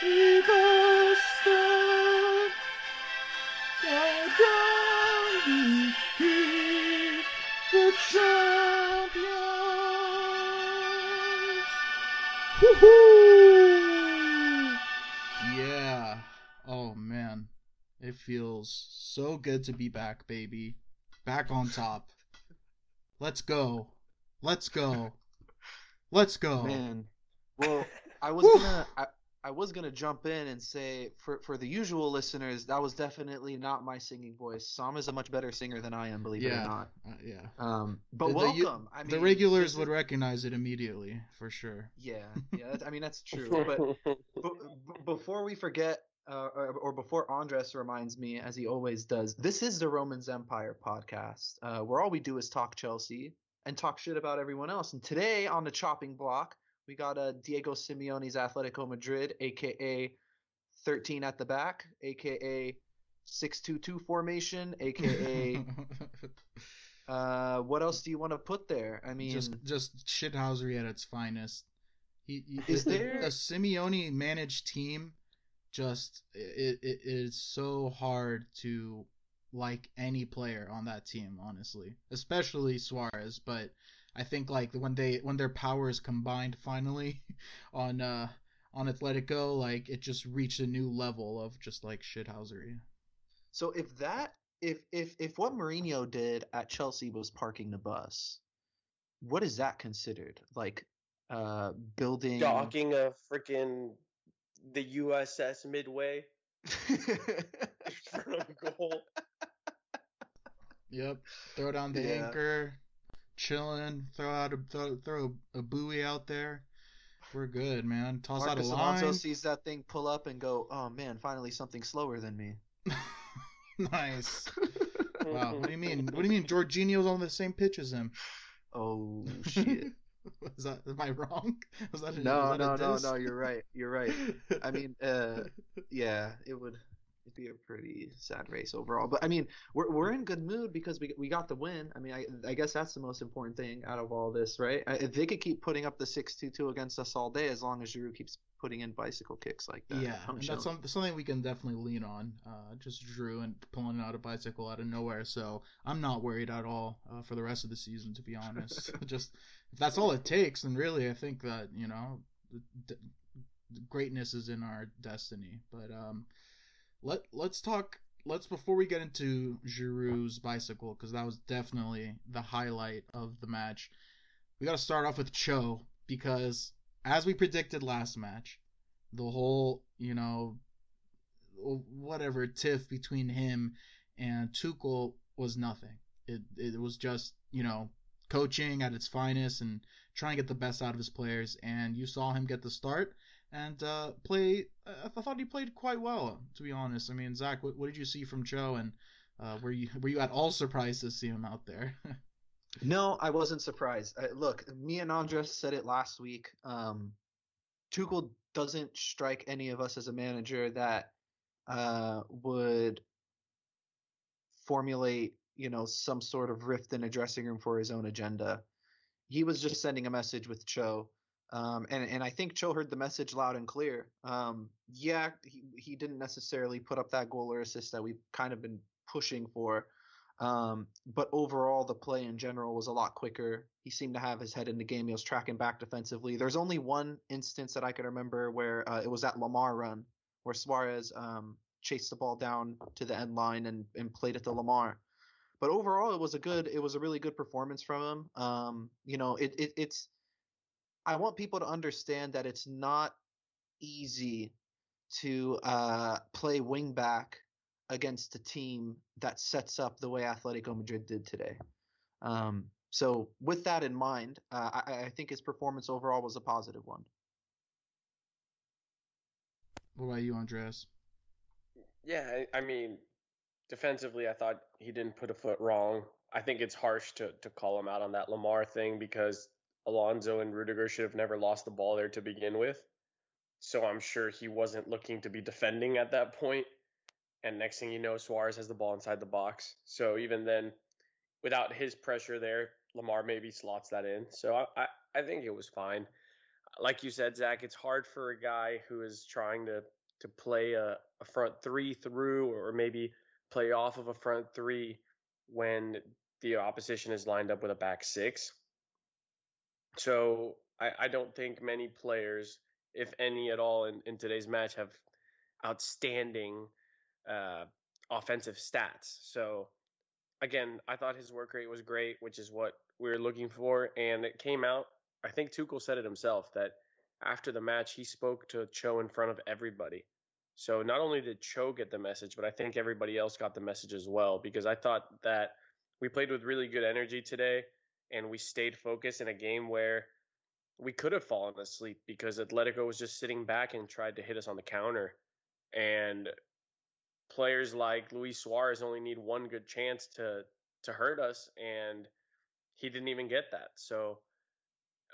Eagle Star, thou down he the champion. Woohoo! Yeah. Oh man. It feels so good to be back, baby. Back on top. Let's go. Let's go. Let's go. Man, well, I was gonna, I, I was gonna jump in and say for for the usual listeners, that was definitely not my singing voice. Sam is a much better singer than I am, believe it or not. Uh, yeah. Um, but The- the welcome. I mean, the regulars would is- recognize it immediately, for sure. Yeah, yeah. That's, I mean, that's true. But b- b- before we forget, uh, or, or before Andres reminds me, as he always does, this is the Romans Empire podcast, uh, where all we do is talk Chelsea and talk shit about everyone else. And today on the chopping block, we got uh, Diego Simeone's Atletico Madrid, aka 13 at the back, aka 622 formation, aka uh, what else do you want to put there? I mean, just just shithousery at its finest. He, he Is the, there- a Simeone managed team? Just it, it is so hard to like any player on that team, honestly, especially Suarez. But I think like when they when their powers combined finally on uh on Atletico, like it just reached a new level of just like shithousery. So if that if if if what Mourinho did at Chelsea was parking the bus, what is that considered? Like uh building Docking a freaking the USS Midway in front of goal. Yep. Throw down the Yeah. anchor, chilling. Throw out a throw, throw a buoy out there. We're good, man. Toss Marcus out a Alonso line. sees that thing pull up and go, "Oh man, finally something slower than me." nice. Wow. What do you mean? What do you mean? Jorginho's on the same pitch as him. Oh shit. Was that? Am I wrong? Was that a, no, was that no, a no, no, you're right. You're right. I mean, uh yeah, it'd be a pretty sad race overall. But I mean, we're we're in good mood because we we got the win. I mean, I I guess that's the most important thing out of all this, right? I, if they could keep putting up the six two two against us all day, as long as Giroud keeps putting in bicycle kicks like that. Yeah, I'm and chilling. that's some, something we can definitely lean on. Uh, just Drew and pulling out a bicycle out of nowhere, so I'm not worried at all uh, for the rest of the season. To be honest, just if that's all it takes, then really I think that you know, the greatness is in our destiny. But um, let let's talk. Let's before we get into Giroud's bicycle because that was definitely the highlight of the match. We got to start off with Cho because as we predicted last match, the whole, you know, whatever tiff between him and Tuchel was nothing. It it was just, you know, coaching at its finest and trying to get the best out of his players. And you saw him get the start and uh, play. I thought he played quite well, to be honest. I mean, Zach, what, what did you see from Cho? And uh, were you were you at all surprised to see him out there? No, I wasn't surprised. Look, me and Andres said it last week. Um, Tuchel doesn't strike any of us as a manager that uh, would formulate, you know, some sort of rift in a dressing room for his own agenda. He was just sending a message with Cho. Um, and, and I think Cho heard the message loud and clear. Um, yeah, he, he didn't necessarily put up that goal or assist that we've kind of been pushing for. Um, but overall, the play in general was a lot quicker. He seemed to have his head in the game. He was tracking back defensively. There's only one instance that I can remember where uh, it was that Lemar run, where Suarez um, chased the ball down to the end line and, and played it to Lemar. But overall, it was a good, it was a really good performance from him. Um, you know, it, it it's. I want people to understand that it's not easy to uh, play wing back against a team that sets up the way Atletico Madrid did today. Um, so with that in mind, uh, I, I think his performance overall was a positive one. what about you, Andres? Yeah, I, I mean, defensively, I thought he didn't put a foot wrong. I think it's harsh to, to call him out on that Lemar thing because Alonso and Rudiger should have never lost the ball there to begin with. So I'm sure he wasn't looking to be defending at that point. And next thing you know, Suarez has the ball inside the box. So even then, without his pressure there, Lemar maybe slots that in. So I, I, I think it was fine. like you said, Zach, it's hard for a guy who is trying to to play a, a front three through, or maybe play off of a front three when the opposition is lined up with a back six. So I, I don't think many players, if any at all, in, in today's match have outstanding uh, offensive stats. So again, I thought his work rate was great, which is what we were looking for, and it came out. I think Tuchel said it himself that after the match he spoke to Cho in front of everybody. So not only did Cho get the message, but I think everybody else got the message as well because I thought that we played with really good energy today and we stayed focused in a game where we could have fallen asleep because Atletico was just sitting back and tried to hit us on the counter. And players like Luis Suarez only need one good chance to to hurt us, and he didn't even get that. So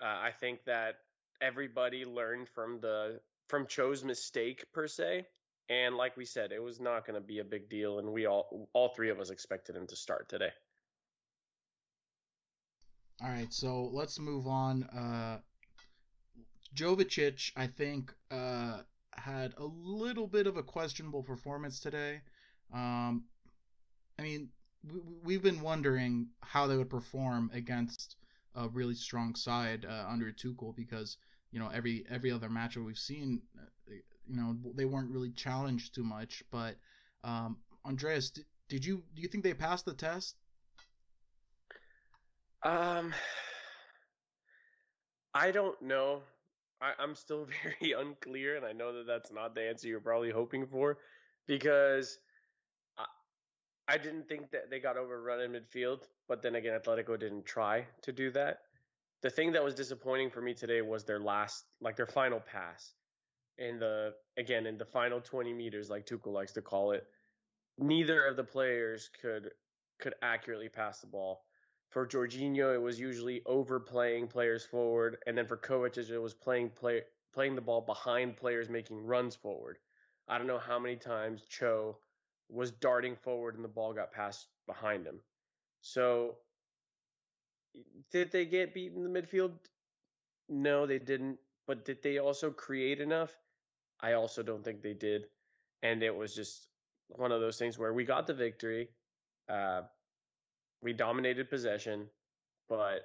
uh, I think that everybody learned from the from Cho's mistake per se, and like we said, it was not going to be a big deal, and we all all three of us expected him to start today. All right, so let's move on. Uh, Jovicic, I think, uh, had a little bit of a questionable performance today. Um, I mean, we, have been wondering how they would perform against a really strong side uh, under Tuchel because you know every every other match we've seen, uh, you know they weren't really challenged too much. But um, Andreas, did, did you do you think they passed the test? Um, I don't know. I, am still very unclear, and I know that that's not the answer you're probably hoping for, because I, I didn't think that they got overrun in midfield, but then again, Atletico didn't try to do that. The thing that was disappointing for me today was their last, like their final pass, in the again in the final 20 meters, like Tuchel likes to call it. Neither of the players could could accurately pass the ball for Jorginho, it was usually overplaying players forward, and then for Kovacic, it was playing play playing the ball behind players making runs forward. I don't know how many times Cho was darting forward and the ball got passed behind him. So did they get beat in the midfield? No, they didn't. But did they also create enough? I also don't think they did. And it was just one of those things where we got the victory. Uh, we dominated possession, but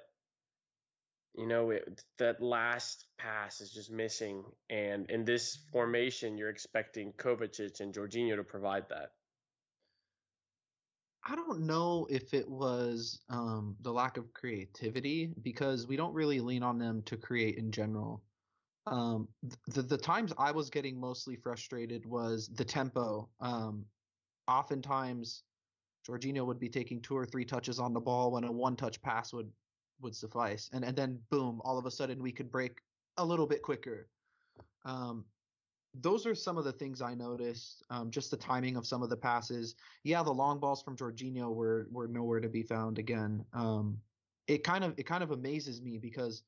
you know it, that last pass is just missing. And in this formation, you're expecting Kovacic and Jorginho to provide that. I don't know if it was um, the lack of creativity because we don't really lean on them to create in general. Um, the the times I was getting mostly frustrated was the tempo. Um, oftentimes, Jorginho would be taking two or three touches on the ball when a one touch pass would would suffice. And and then boom, all of a sudden we could break a little bit quicker. Um, those are some of the things I noticed. Um, just the timing of some of the passes. Yeah, the long balls from Jorginho were were nowhere to be found again. Um, it kind of it kind of amazes me because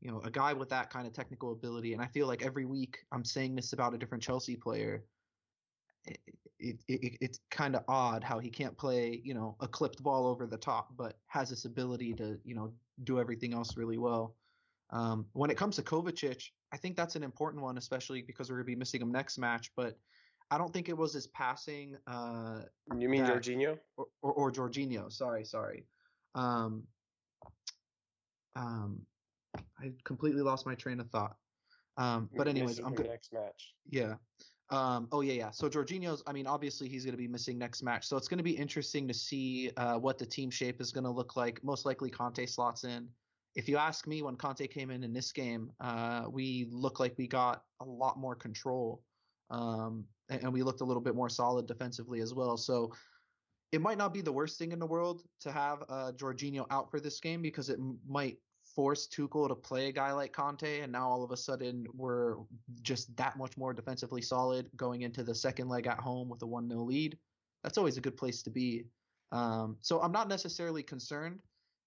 you know a guy with that kind of technical ability, and I feel like every week I'm saying this about a different Chelsea player it, it, it's kind of odd how he can't play, you know, a clipped ball over the top, but has this ability to, you know, do everything else really well. Um, when it comes to Kovacic, I think that's an important one, especially because we're going to be missing him next match. But I don't think it was his passing. Uh, you mean that, Jorginho? Or, or, or Jorginho. Sorry, sorry. Um, um, I completely lost my train of thought. Um, but anyways, I'm. Next match. Yeah. Um, oh yeah, yeah. So Jorginho's, I mean, obviously he's going to be missing next match, so it's going to be interesting to see uh, what the team shape is going to look like. Most likely Kanté slots in. If you ask me, when Kanté came in in this game, uh, we looked like we got a lot more control, um, and, and we looked a little bit more solid defensively as well. So it might not be the worst thing in the world to have uh, Jorginho out for this game because it might force Tuchel to play a guy like Kanté, and now all of a sudden we're just that much more defensively solid going into the second leg at home with a 1 0 lead. That's always a good place to be. Um, so I'm not necessarily concerned,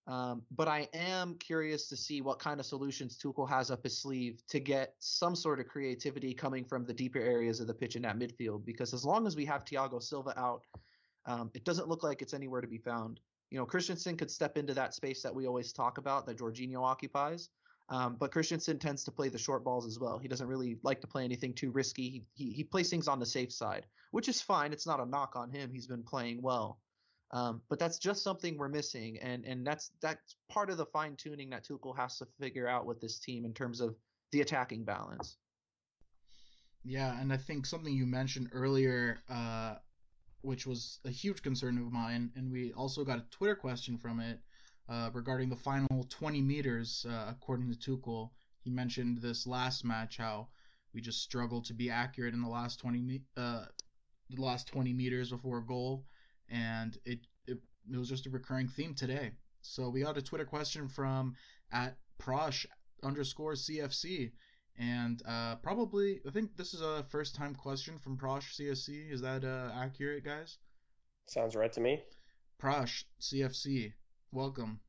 um, but I am curious to see what kind of solutions Tuchel has up his sleeve to get some sort of creativity coming from the deeper areas of the pitch in that midfield. Because as long as we have Thiago Silva out, um, it doesn't look like it's anywhere to be found. You know, Christensen could step into that space that we always talk about that Jorginho occupies. Um, but Christensen tends to play the short balls as well. He doesn't really like to play anything too risky. He, he, he plays things on the safe side, which is fine. It's not a knock on him. He's been playing well. Um, but that's just something we're missing, and and that's that's part of the fine tuning that Tuchel has to figure out with this team in terms of the attacking balance. Yeah, and I think something you mentioned earlier, uh, which was a huge concern of mine, and we also got a Twitter question from it uh, regarding the final 20 meters. Uh, according to Tuchel, he mentioned this last match how we just struggled to be accurate in the last 20 uh, the last 20 meters before a goal, and it, it it was just a recurring theme today. So we got a Twitter question from at Prosh underscore CFC. And uh, probably, I think this is a first time question from Prosh CFC. Is that uh, accurate, guys? Sounds right to me. Prosh CFC, welcome.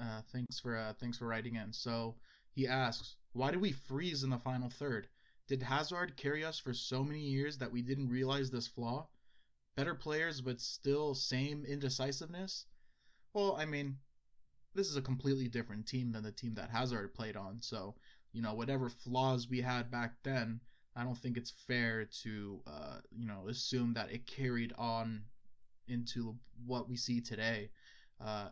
Uh, thanks for uh, thanks for writing in. So he asks, why did we freeze in the final third? Did Hazard carry us for so many years that we didn't realize this flaw? Better players, but still same indecisiveness? Well, I mean, this is a completely different team than the team that Hazard played on. So, you know, whatever flaws we had back then, I don't think it's fair to, uh, you know, assume that it carried on into what we see today. Uh,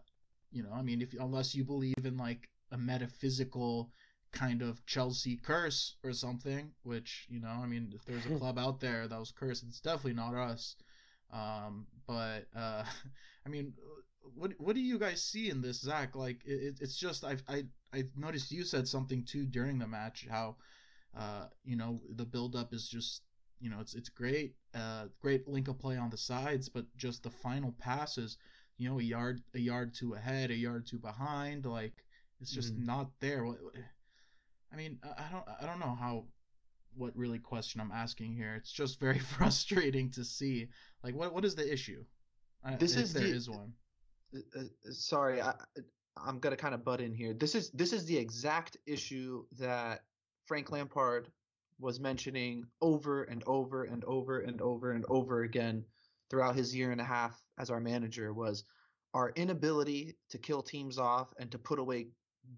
you know, I mean, if unless you believe in like a metaphysical kind of Chelsea curse or something, which you know, I mean, if there's a club out there that was cursed, it's definitely not us. Um, but uh, I mean, what what do you guys see in this, Zach? Like, it, it's just I I I noticed you said something too during the match how, uh, you know, the build up is just you know it's it's great, uh, great link of play on the sides, but just the final passes, you know, a yard a yard to ahead, a yard to behind, like it's just mm. not there. I mean, I don't I don't know how what really question I'm asking here. It's just very frustrating to see. Like, what what is the issue? This if is there the, is one. Uh, uh, sorry, I, I'm gonna kind of butt in here. This is this is the exact issue that Frank Lampard was mentioning over and over and over and over and over again throughout his year and a half as our manager was our inability to kill teams off and to put away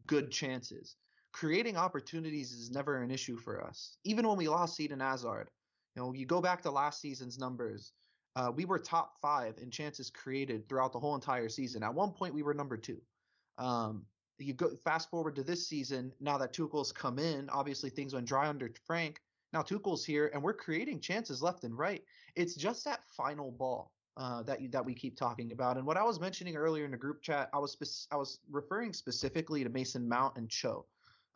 good chances. Creating opportunities is never an issue for us. Even when we lost Eden Hazard, you know, you go back to last season's numbers. Uh, we were top five in chances created throughout the whole entire season. At one point, we were number two. Um, you go fast forward to this season. Now that Tuchel's come in, obviously things went dry under Frank. Now Tuchel's here, and we're creating chances left and right. It's just that final ball uh, that you, that we keep talking about. And what I was mentioning earlier in the group chat, I was spe- I was referring specifically to Mason Mount and Cho.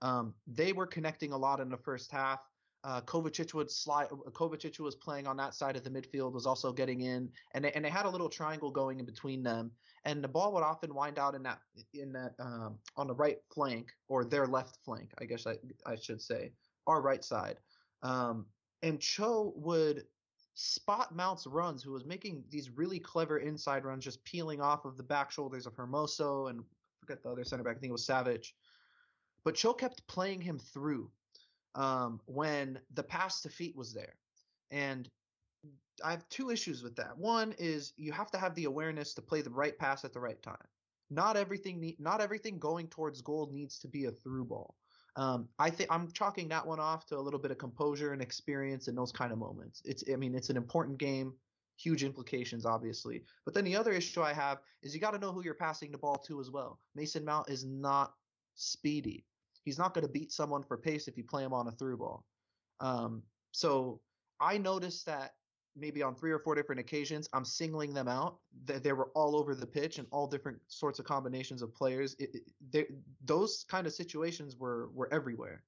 Um, they were connecting a lot in the first half. Uh, Kovacic would slide. Kovacic was playing on that side of the midfield, was also getting in, and they, and they had a little triangle going in between them. And the ball would often wind out in that in that um, on the right flank or their left flank, I guess I I should say, our right side. Um, and Cho would spot Mount's runs, who was making these really clever inside runs, just peeling off of the back shoulders of Hermoso and forget the other center back. I think it was Savić. But Cho kept playing him through um, when the pass to feet was there. And I have two issues with that. One is you have to have the awareness to play the right pass at the right time. Not everything, not everything going towards goal needs to be a through ball. Um, I think I'm chalking that one off to a little bit of composure and experience in those kind of moments. It's, I mean, it's an important game, huge implications, obviously. But then the other issue I have is you got to know who you're passing the ball to as well. Mason Mount is not speedy. He's not going to beat someone for pace if you play him on a through ball. Um, so I noticed that maybe on three or four different occasions, I'm singling them out. They, they were all over the pitch and all different sorts of combinations of players. It, it, they, those kind of situations were were everywhere.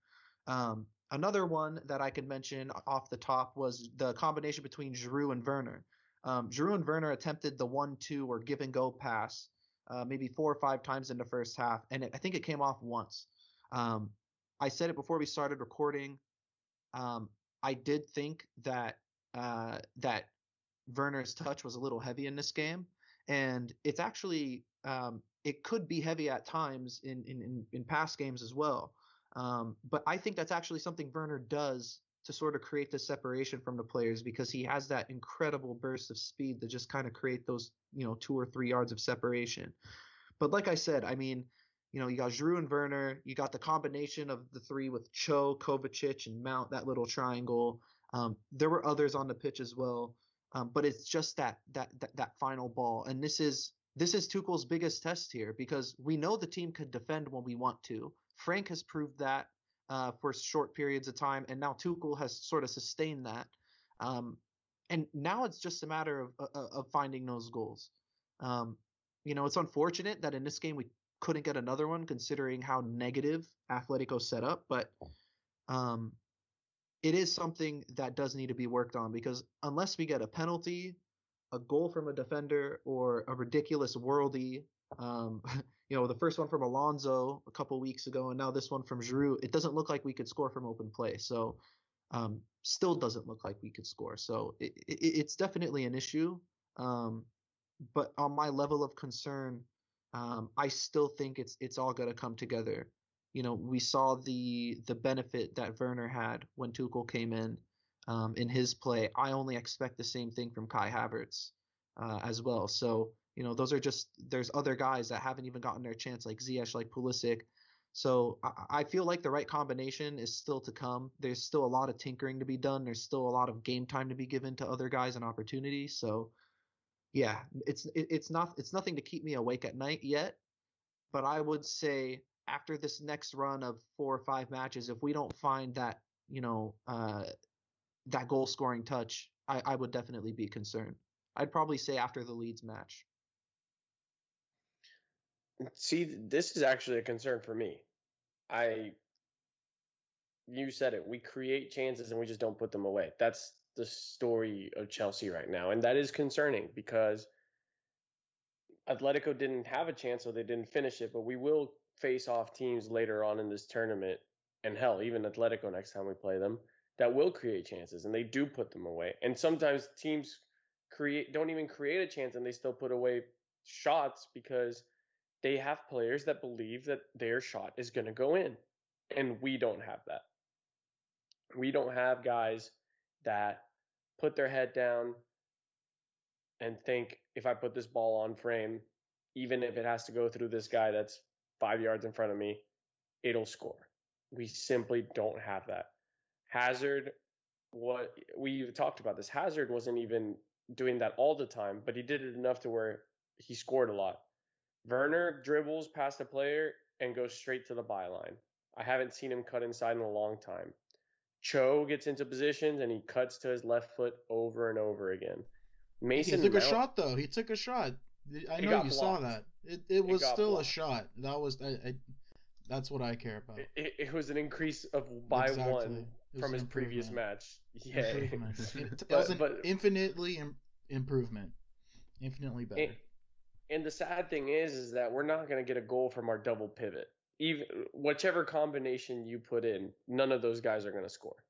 Um, another one that I could mention off the top was the combination between Giroud and Werner. Um, Giroud and Werner attempted the one-two or give and go pass uh, maybe four or five times in the first half, and it, I think it came off once. Um, I said it before we started recording. Um, I did think that uh, that Werner's touch was a little heavy in this game, and it's actually um, it could be heavy at times in in, in past games as well. Um, but I think that's actually something Werner does to sort of create the separation from the players because he has that incredible burst of speed to just kind of create those you know two or three yards of separation. But like I said, I mean you know, you got Giroud and Werner. You got the combination of the three with Cho, Kovacic, and Mount. That little triangle. Um, there were others on the pitch as well, um, but it's just that, that that that final ball. And this is this is Tuchel's biggest test here because we know the team can defend when we want to. Frank has proved that uh, for short periods of time, and now Tuchel has sort of sustained that. Um, and now it's just a matter of of, of finding those goals. Um, you know, it's unfortunate that in this game we couldn't get another one considering how negative Atletico set up, but um, it is something that does need to be worked on because unless we get a penalty, a goal from a defender, or a ridiculous worldy, um, you know, the first one from Alonso a couple weeks ago, and now this one from Giroud, it doesn't look like we could score from open play. So, um, still doesn't look like we could score. So it, it, it's definitely an issue. Um, but on my level of concern, um, I still think it's it's all going to come together. You know, we saw the the benefit that Werner had when Tuchel came in um, in his play. I only expect the same thing from Kai Havertz uh, as well. So you know, those are just there's other guys that haven't even gotten their chance, like Ziyech, like Pulisic. So I, I feel like the right combination is still to come. There's still a lot of tinkering to be done. There's still a lot of game time to be given to other guys and opportunities. So yeah, it's it, it's not it's nothing to keep me awake at night yet, but I would say after this next run of four or five matches, if we don't find that you know uh, that goal scoring touch, I, I would definitely be concerned. I'd probably say after the Leeds match. See, this is actually a concern for me. I, you said it. We create chances and we just don't put them away. That's the story of Chelsea right now, and that is concerning because Atletico didn't have a chance, so they didn't finish it. But we will face off teams later on in this tournament, and hell, even Atletico next time we play them, that will create chances, and they do put them away. And sometimes teams create don't even create a chance, and they still put away shots because they have players that believe that their shot is going to go in, and we don't have that. We don't have guys that put their head down and think if I put this ball on frame, even if it has to go through this guy that's five yards in front of me, it'll score. We simply don't have that. Hazard, what we talked about this. Hazard wasn't even doing that all the time, but he did it enough to where he scored a lot. Werner dribbles past a player and goes straight to the byline. I haven't seen him cut inside in a long time. Cho gets into positions and he cuts to his left foot over and over again. Mason he took Mount, a shot though. He took a shot. I know you blocked. saw that. It it was it still blocked. a shot. That was I, I, that's what I care about. It, it was an increase of by exactly. one from his previous match. Yeah, it, was an but, infinitely Im- improvement, infinitely better. And, and the sad thing is, is that we're not going to get a goal from our double pivot even whichever combination you put in, none of those guys are going to score.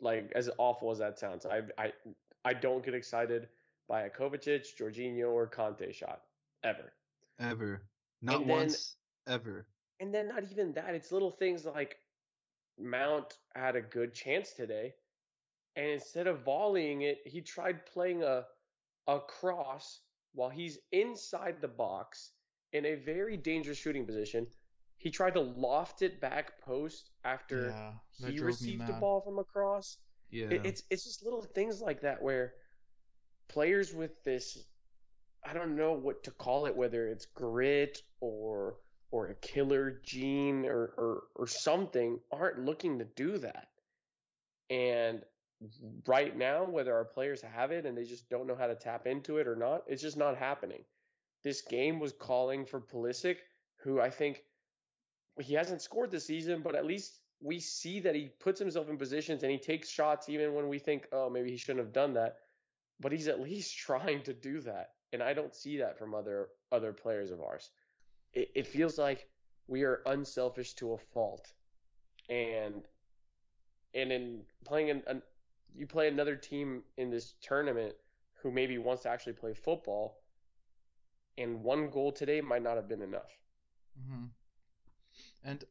Like as awful as that sounds, I I I don't get excited by a Kovacic, Jorginho, or Kanté shot ever. Ever, not and once, then, ever. And then not even that. It's little things like Mount had a good chance today, and instead of volleying it, he tried playing a a cross while he's inside the box in a very dangerous shooting position he tried to loft it back post after yeah, he received the ball from across. Yeah. It, it's it's just little things like that where players with this I don't know what to call it, whether it's grit or or a killer gene or, or, or something, aren't looking to do that. And right now, whether our players have it and they just don't know how to tap into it or not, it's just not happening. This game was calling for Pulisic, who I think he hasn't scored this season, but at least we see that he puts himself in positions and he takes shots even when we think, oh, maybe he shouldn't have done that. But he's at least trying to do that, and I don't see that from other other players of ours. It, it feels like we are unselfish to a fault, and and in playing an, an you play another team in this tournament who maybe wants to actually play football, and one goal today might not have been enough. Mm-hmm. And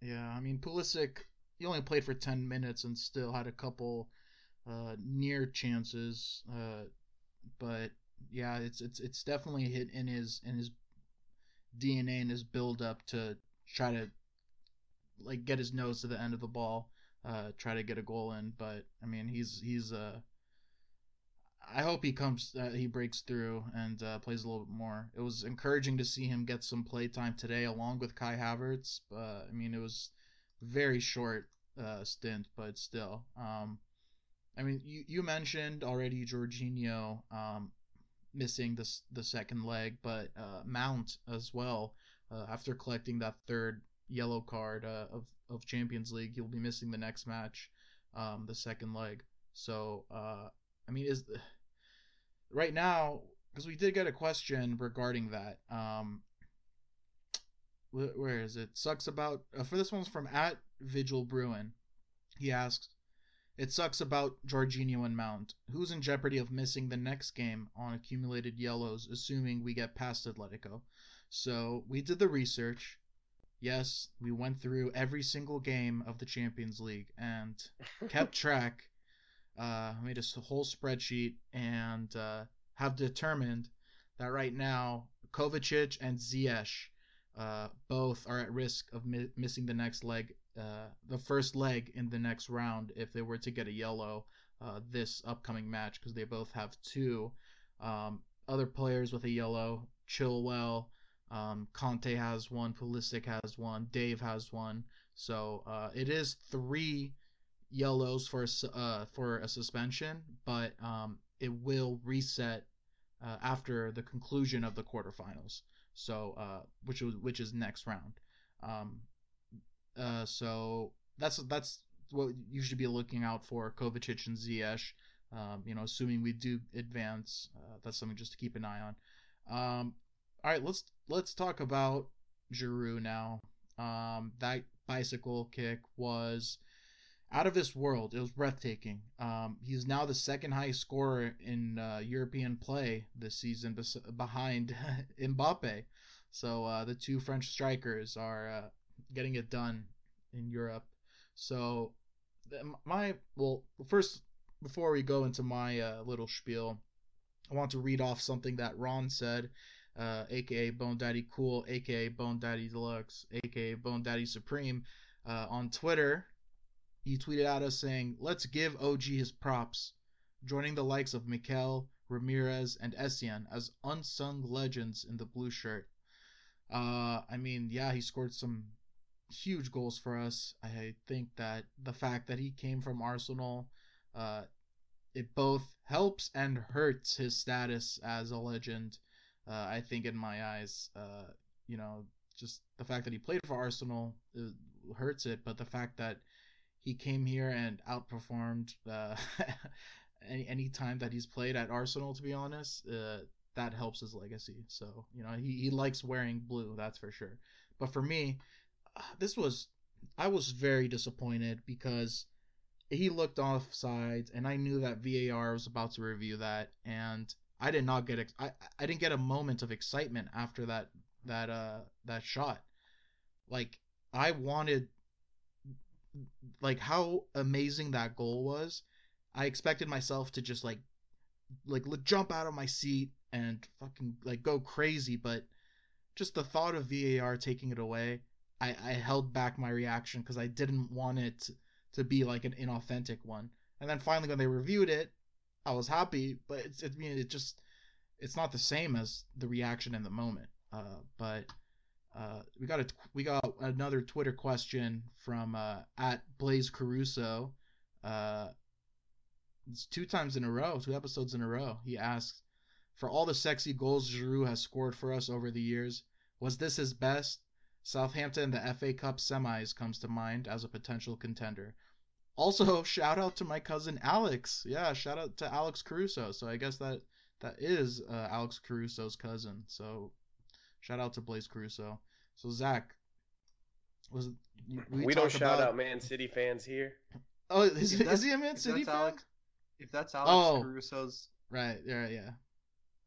yeah, I mean Pulisic, he only played for ten minutes and still had a couple uh, near chances. Uh, but yeah, it's it's it's definitely hit in his in his DNA in his build up to try to like get his nose to the end of the ball, uh, try to get a goal in. But I mean, he's he's uh, I hope he comes, uh, he breaks through and uh, plays a little bit more. It was encouraging to see him get some play time today, along with Kai Havertz. Uh, I mean, it was very short uh, stint, but still. Um, I mean, you, you mentioned already Jorginho um, missing the the second leg, but uh, Mount as well. Uh, after collecting that third yellow card of of Champions League, he'll be missing the next match, um, the second leg. So, I mean, is right now because we did get a question regarding that. Um, where is it? Sucks about uh, for this one's from at Vigil Bruin. He asks, "It sucks about Jorginho and Mount. Who's in jeopardy of missing the next game on accumulated yellows, assuming we get past Atletico?" So we did the research. Yes, we went through every single game of the Champions League and kept track. Uh, made a whole spreadsheet and uh, have determined that right now Kovacic and Ziyech uh, both are at risk of mi- missing the next leg, uh, the first leg in the next round if they were to get a yellow uh, this upcoming match because they both have two. Um, other players with a yellow, Chilwell, um, Kanté has one, Pulisic has one, Dave has one. So uh, it is three yellows for a, uh, for a suspension, but um, it will reset uh, after the conclusion of the quarterfinals so uh, which was which is next round. Um, uh, so that's that's what you should be looking out for Kovacic and Ziyech. Um, you know, assuming we do advance, uh, that's something just to keep an eye on. Um, all right, let's let's talk about Giroud now. Um, that bicycle kick was out of this world. It was breathtaking. Um, he's now the second highest scorer in uh, European play this season, bes- behind Mbappe. So uh, the two French strikers are uh, getting it done in Europe. So my well, first before we go into my uh, little spiel, I want to read off something that Ron said. aka uh, Bone Daddy Cool, aka Bone Daddy Deluxe, aka Bone Daddy Supreme, uh, on Twitter he tweeted at us saying, Let's give OG his props, joining the likes of Mikel, Ramires, and Essien as unsung legends in the blue shirt. Uh, I mean, yeah, he scored some huge goals for us. I think that the fact that he came from Arsenal, uh, it both helps and hurts his status as a legend. Uh, I think, in my eyes, uh, you know, just the fact that he played for Arsenal hurts it, but the fact that he came here and outperformed uh, any any time that he's played at Arsenal. To be honest, uh, that helps his legacy. So you know he, he likes wearing blue, that's for sure. But for me, uh, this was I was very disappointed because he looked off sides, and I knew that VAR was about to review that, and I did not get ex- I I didn't get a moment of excitement after that that uh that shot. Like I wanted like how amazing that goal was. I expected myself to just like like jump out of my seat and fucking like go crazy, but just the thought of VAR taking it away, I, I held back my reaction because I didn't want it to be like an inauthentic one. And then finally, when they reviewed it, I was happy, but it's I mean it just it's not the same as the reaction in the moment. Uh, but we got a we got another Twitter question from uh, at Blaze Caruso. Uh, it's two times in a row, two episodes in a row. He asks, for all the sexy goals Giroud has scored for us over the years, was this his best? Southampton, the FA Cup semis comes to mind as a potential contender. Also, shout out to my cousin Alex. Yeah, shout out to Alex Caruso. So I guess that that is uh, Alex Caruso's cousin. So shout out to Blaze Caruso. So Zach, was we, we don't shout about... out Man City fans here. Oh, is, is he a Man City fan? Alex, if that's Alex oh, Caruso's right, yeah, yeah,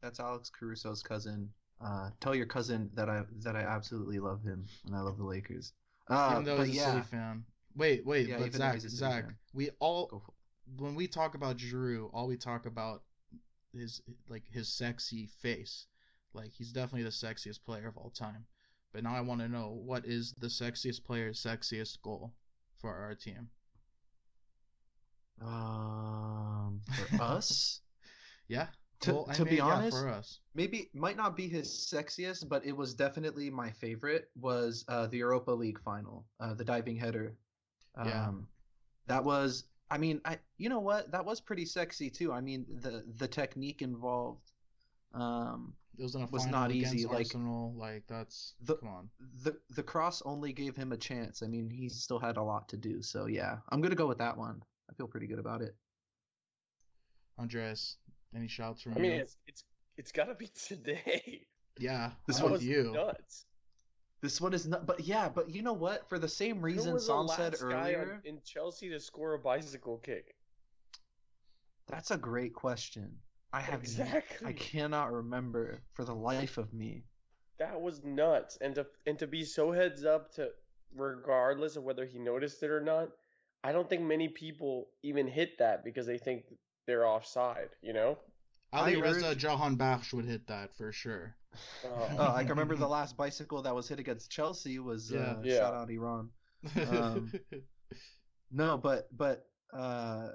that's Alex Caruso's cousin. Uh, tell your cousin that I that I absolutely love him and I love the Lakers. Uh, even though he's a yeah. City fan. Wait, wait, yeah, but Zach, Zach, fan. we all when we talk about Drew, all we talk about is like his sexy face. Like he's definitely the sexiest player of all time. But now I want to know what is the sexiest player's sexiest goal for our team. Um, for us, Yeah. To- Well, to be mean, yeah, honest, for us. maybe might not be his sexiest, but it was definitely my favorite. Was uh, the Europa League final, uh, the diving header. Um, Yeah. That was. I mean, I you know what? That was pretty sexy too. I mean, the the technique involved. Um, It was in a was final not against easy, like- Arsenal. Like that's The- come on. the the cross only gave him a chance. I mean, he still had a lot to do. So yeah, I'm gonna go with that one. I feel pretty good about it. Andres, any shouts from I mean, you? it's it's it's gotta be today. yeah, This I'm one you. nuts. This one is not, but yeah, but you know what? For the same Who reason was the Sam said last guy on- in Chelsea to score a bicycle kick? that's a great question. I have n- Exactly. I cannot remember for the life of me. That was nuts, and to and to be so heads up to, regardless of whether he noticed it or not, I don't think many people even hit that because they think they're offside. You know? Ali I Reza urge- Jahan Bakhsh would hit that for sure. Oh. Uh, I can remember the last bicycle that was hit against Chelsea was Yeah. uh, Yeah. shout out Iran. Um, No, but but uh,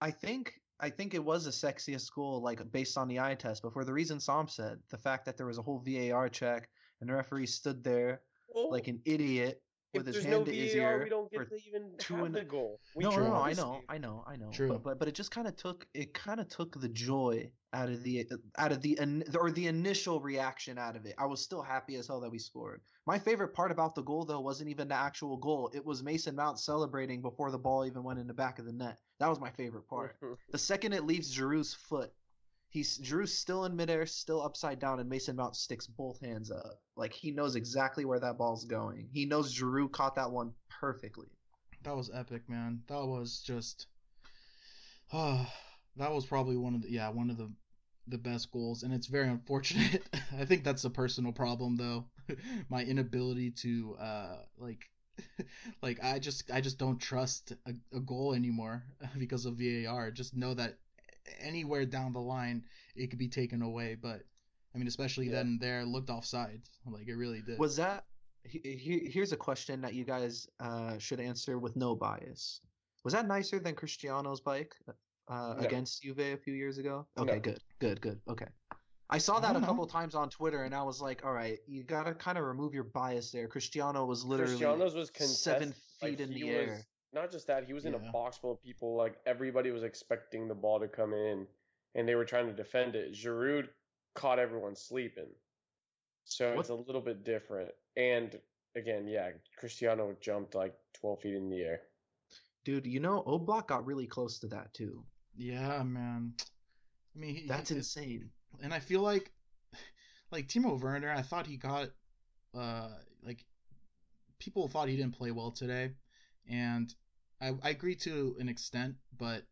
I think I think it was the sexiest goal, like based on the eye test. But for the reason Sam said, the fact that there was a whole VAR check and the referee stood there Well, like an idiot if with his there's hand no to his VAR, ear we don't for get to even two have and- the goal. We no, no, True. no, I know, I know, I know. True. But but but it just kind of took it kind of took the joy out of the out of the in- or the initial reaction out of it. I was still happy as hell that we scored. My favorite part about the goal though wasn't even the actual goal. It was Mason Mount celebrating before the ball even went in the back of the net. That was my favorite part. The second it leaves Giroud's foot, he's Giroud's still in midair, still upside down, and Mason Mount sticks both hands up. Like he knows exactly where that ball's going. He knows Drew caught that one perfectly. That was epic, man. That was just, ah, that was probably one of the yeah one of the the best goals, and it's very unfortunate. I think that's a personal problem though, my inability to uh like like I just I just don't trust a, a goal anymore because of VAR. Just know that anywhere down the line it could be taken away, but. I mean, especially Yeah. then there looked offside, like it really did. Was that? he- he- Here's a question that you guys uh, should answer with no bias. Was that nicer than Cristiano's bike uh, No. against Juve a few years ago? Okay, No. good, good, good. Okay, I saw that a don't know. couple times on Twitter, and I was like, all right, you gotta kind of remove your bias there. Cristiano was literally Cristiano's was contested, seven like, feet in the was- air. Not just that, he was in Yeah. a box full of people. Like everybody was expecting the ball to come in, and they were trying to defend it. Giroud caught everyone sleeping, so it's a little bit different. And again, yeah, Cristiano jumped like 12 feet in the air. Dude, you know, Oblak got really close to that too. yeah, man. I mean, he, That's he- insane. and I feel like like Timo Werner, I thought he got uh like people thought he didn't play well today, and I I agree to an extent, but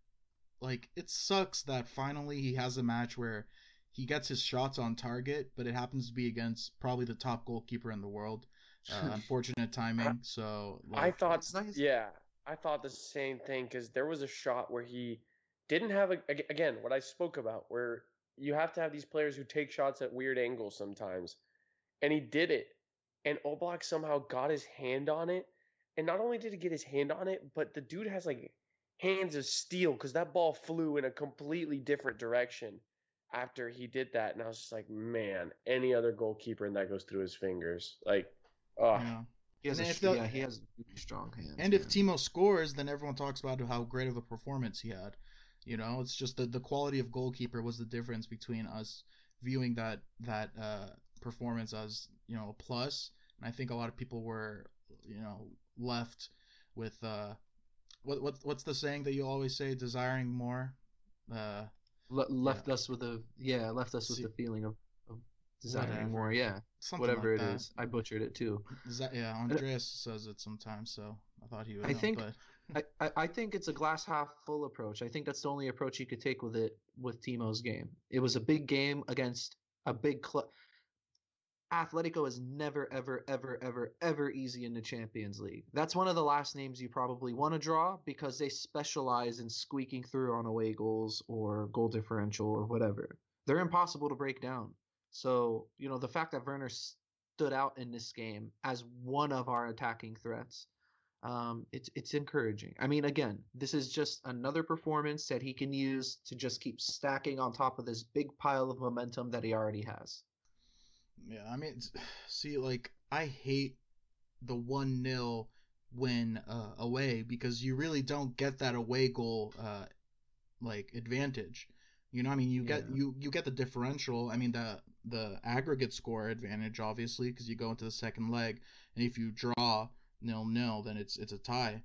like it sucks that finally he has a match where he gets his shots on target, but it happens to be against probably the top goalkeeper in the world. Uh, unfortunate timing. So I thought, It's nice. yeah, I thought the same thing because there was a shot where he didn't have a again what I spoke about where you have to have these players who take shots at weird angles sometimes, and he did it, and Oblak somehow got his hand on it, and not only did he get his hand on it, but the dude has like hands of steel because that ball flew in a completely different direction after he did that, and I was just like, man, any other goalkeeper and that goes through his fingers, like, oh. you know. He has And a, the- yeah, he has really strong hands. And if. Timo scores, then everyone talks about how great of a performance he had. You know, it's just the the quality of goalkeeper was the difference between us viewing that that uh, performance as you know a plus. plus, and I think a lot of people were you know left with uh, what what what's the saying that you always say, desiring more. Uh, Le- left us with a yeah, left us with See- the feeling of, of desiring Whatever. more. Yeah, something whatever like it is. I butchered it too. That- yeah, Andreas says it sometimes, so I thought he would. I know, think- but I, I, I think it's a glass half full approach. I think that's the only approach you could take with it with Timo's game. It was a big game against a big club. Atletico is never, ever, ever, ever, ever easy in the Champions League. That's one of the last names you probably want to draw because they specialize in squeaking through on away goals or goal differential or whatever. They're impossible to break down. So, you know, the fact that Werner stood out in this game as one of our attacking threats. Um, it's it's encouraging. I mean, again, this is just another performance that he can use to just keep stacking on top of this big pile of momentum that he already has. Yeah, I mean, see, like I hate the one 0 win uh, away because you really don't get that away goal uh, like advantage. You know, I mean, you get you you get the differential. I mean, the the aggregate score advantage obviously because you go into the second leg, and if you draw nil nil, then it's it's a tie.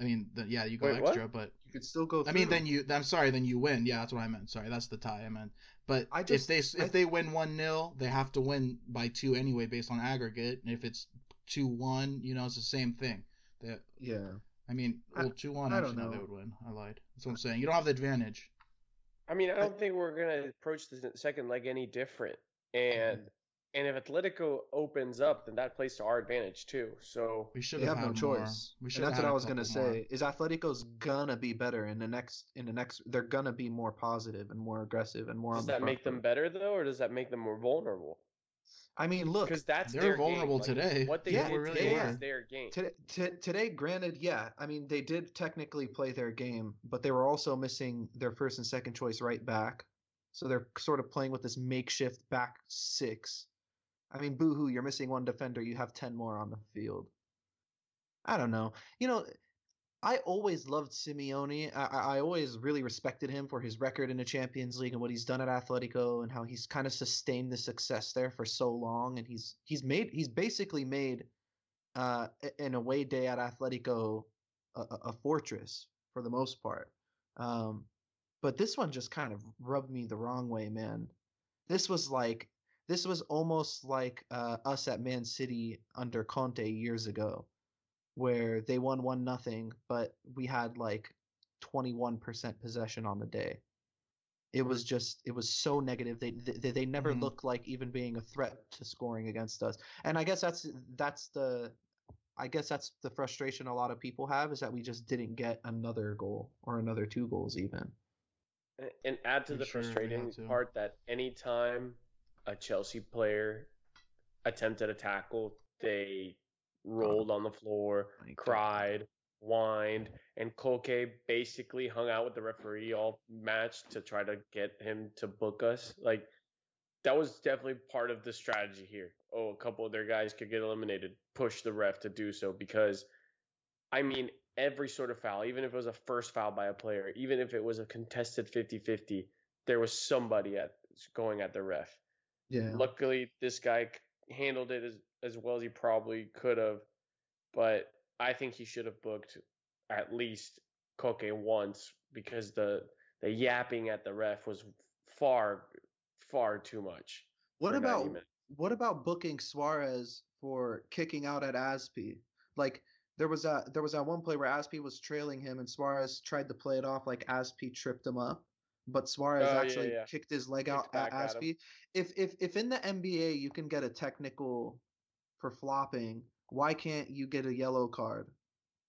I mean, the, yeah, you go Wait, what? extra, but You could still go. I mean, then you. I'm sorry, then you win. Yeah, that's what I meant. Sorry, that's the tie I meant. But I if just- they if I- they win one 0 they have to win by two anyway, based on aggregate. And if it's two one, you know, it's the same thing. That yeah. I mean, I- well, two one. I Actually, don't no, they would win. I lied. That's what I'm saying. You don't have the advantage. I mean, I don't think we're gonna approach the second leg any different. And and if Atletico opens up, then that plays to our advantage too. So We should have have no had more. choice. We and should. that's what I was gonna more. say. Is Atletico's gonna be better in the next in the next? They're gonna be more positive and more aggressive and more. does on the that front make them better though, or does that make them more vulnerable? I mean, look. Because that's They're their vulnerable game. Like, today. What they Yeah, did they really today were. is their game. Today, t- today, granted, yeah, I mean they did technically play their game, but they were also missing their first and second choice right back, so they're sort of playing with this makeshift back six. I mean, boohoo, you're missing one defender. You have ten more on the field. I don't know. You know, I always loved Simeone. I, I always really respected him for his record in the Champions League and what he's done at Atletico and how he's kind of sustained the success there for so long. And he's he's made he's basically made uh, an away day at Atletico a- a fortress for the most part. Um, but this one just kind of rubbed me the wrong way, man. This was like this was almost like uh, us at Man City under Conte years ago, where they won one nothing, but we had like twenty one percent possession on the day. It was just it was so negative. They they, they never Mhm. looked like even being a threat to scoring against us. And I guess that's that's the I guess that's the frustration a lot of people have is that we just didn't get another goal or another two goals even. And- And add to For the sure, frustrating part that anytime a Chelsea player attempted a tackle, they rolled on the floor, cried, whined, and Koke basically hung out with the referee all match to try to get him to book us. Like that was definitely part of the strategy here. Oh, a couple of their guys could get eliminated, push the ref to do so because I mean, every sort of foul, even if it was a first foul by a player, even if it was a contested 50-50, there was somebody at going at the ref. Yeah. Luckily, this guy handled it as, as well as he probably could have, but I think he should have booked at least Koke once because the the yapping at the ref was far far too much. What about what about booking Suarez for kicking out at Azpi? Like there was a there was that one play where Azpi was trailing him and Suarez tried to play it off like Azpi tripped him up, but Suarez Oh, actually yeah. kicked his leg Kicked out at back at. Azpi. If if if in the NBA you can get a technical for flopping, why can't you get a yellow card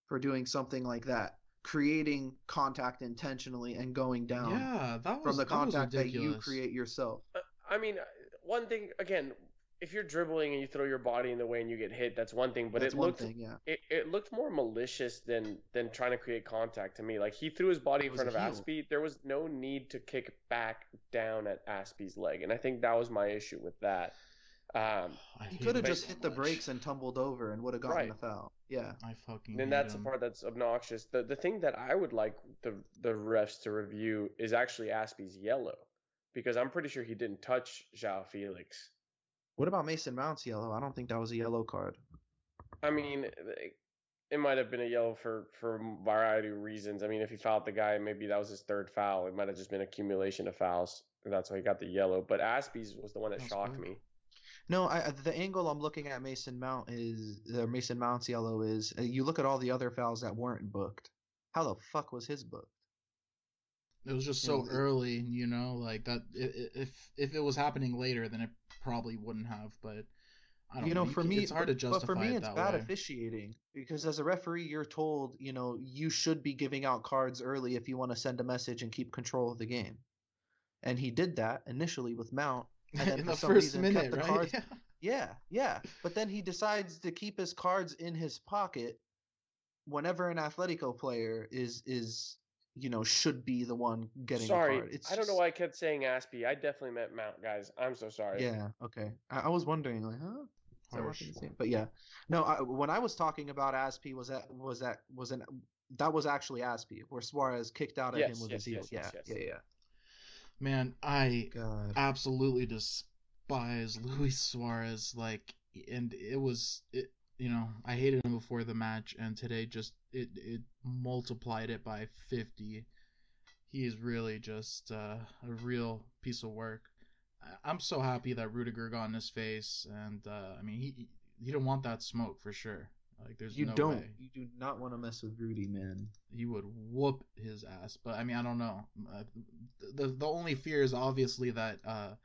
for doing something like that? Creating contact intentionally and going down Yeah, that was from the that was contact that you create yourself. Uh, I mean, uh, one thing again, if you're dribbling and you throw your body in the way and you get hit, that's one thing. But That's it looked thing, yeah. it, it looked more malicious than than trying to create contact to me. Like he threw his body It in front of heel. Azpi. There was no need to kick back down at Azpi's leg, and I think that was my issue with that. Um, He could have just so hit the brakes and tumbled over and would have gotten Right. the foul. Yeah. I fucking. then hate that's the part that's obnoxious. The the thing that I would like the the refs to review is actually Azpi's yellow, because I'm pretty sure he didn't touch João Felix. What about Mason Mount's yellow? I don't think that was a yellow card. I mean, it- might have been a yellow for for a variety of reasons. I mean, if he fouled the guy, maybe that was his third foul. It might have just been accumulation of fouls. and That's why he got the yellow. But Azpi's was the one that That's shocked me. No, I, I- the angle I'm looking at Mason Mount is uh, Mason Mount's yellow is uh, you look at all the other fouls that weren't booked. How the fuck was his booked? It was just so it- early, you know, like that. If if it was happening later, then it probably wouldn't have. But I don't you know, know. for ca- me, it's hard to justify but for me, it it's bad way. officiating because as a referee, you're told, you know, you should be giving out cards early if you want to send a message and keep control of the game. And he did that initially with Mount, and then in for the some first reason minute, kept the right? cards Yeah. Yeah, yeah. But then he decides to keep his cards in his pocket whenever an Atletico player is is you know should be the one getting sorry, a card. It's I don't know why I kept saying Azpi. I definitely meant Mount, guys. I'm so sorry. Yeah. Okay. I, I was wondering, like, huh? Is that what Harsh. But yeah, no. I, when I was talking about Azpi, was that was that was an that was actually Azpi, where Suarez kicked out at Yes, him with yes, his heel. yes, yes, yeah, yes. yeah, yeah. Man, I God. absolutely despise Luis Suarez. Like, and it was, it, you know, I hated him before the match, and today just it it multiplied it by fifty. He is really just uh, a real piece of work. I'm so happy that Rudiger got in his face, and uh, I mean, he he didn't want that smoke for sure. Like, there's You no don't. way You do not want to mess with Rudy, man. he would whoop his ass. But I mean, I don't know. Uh, the the only fear is obviously that uh,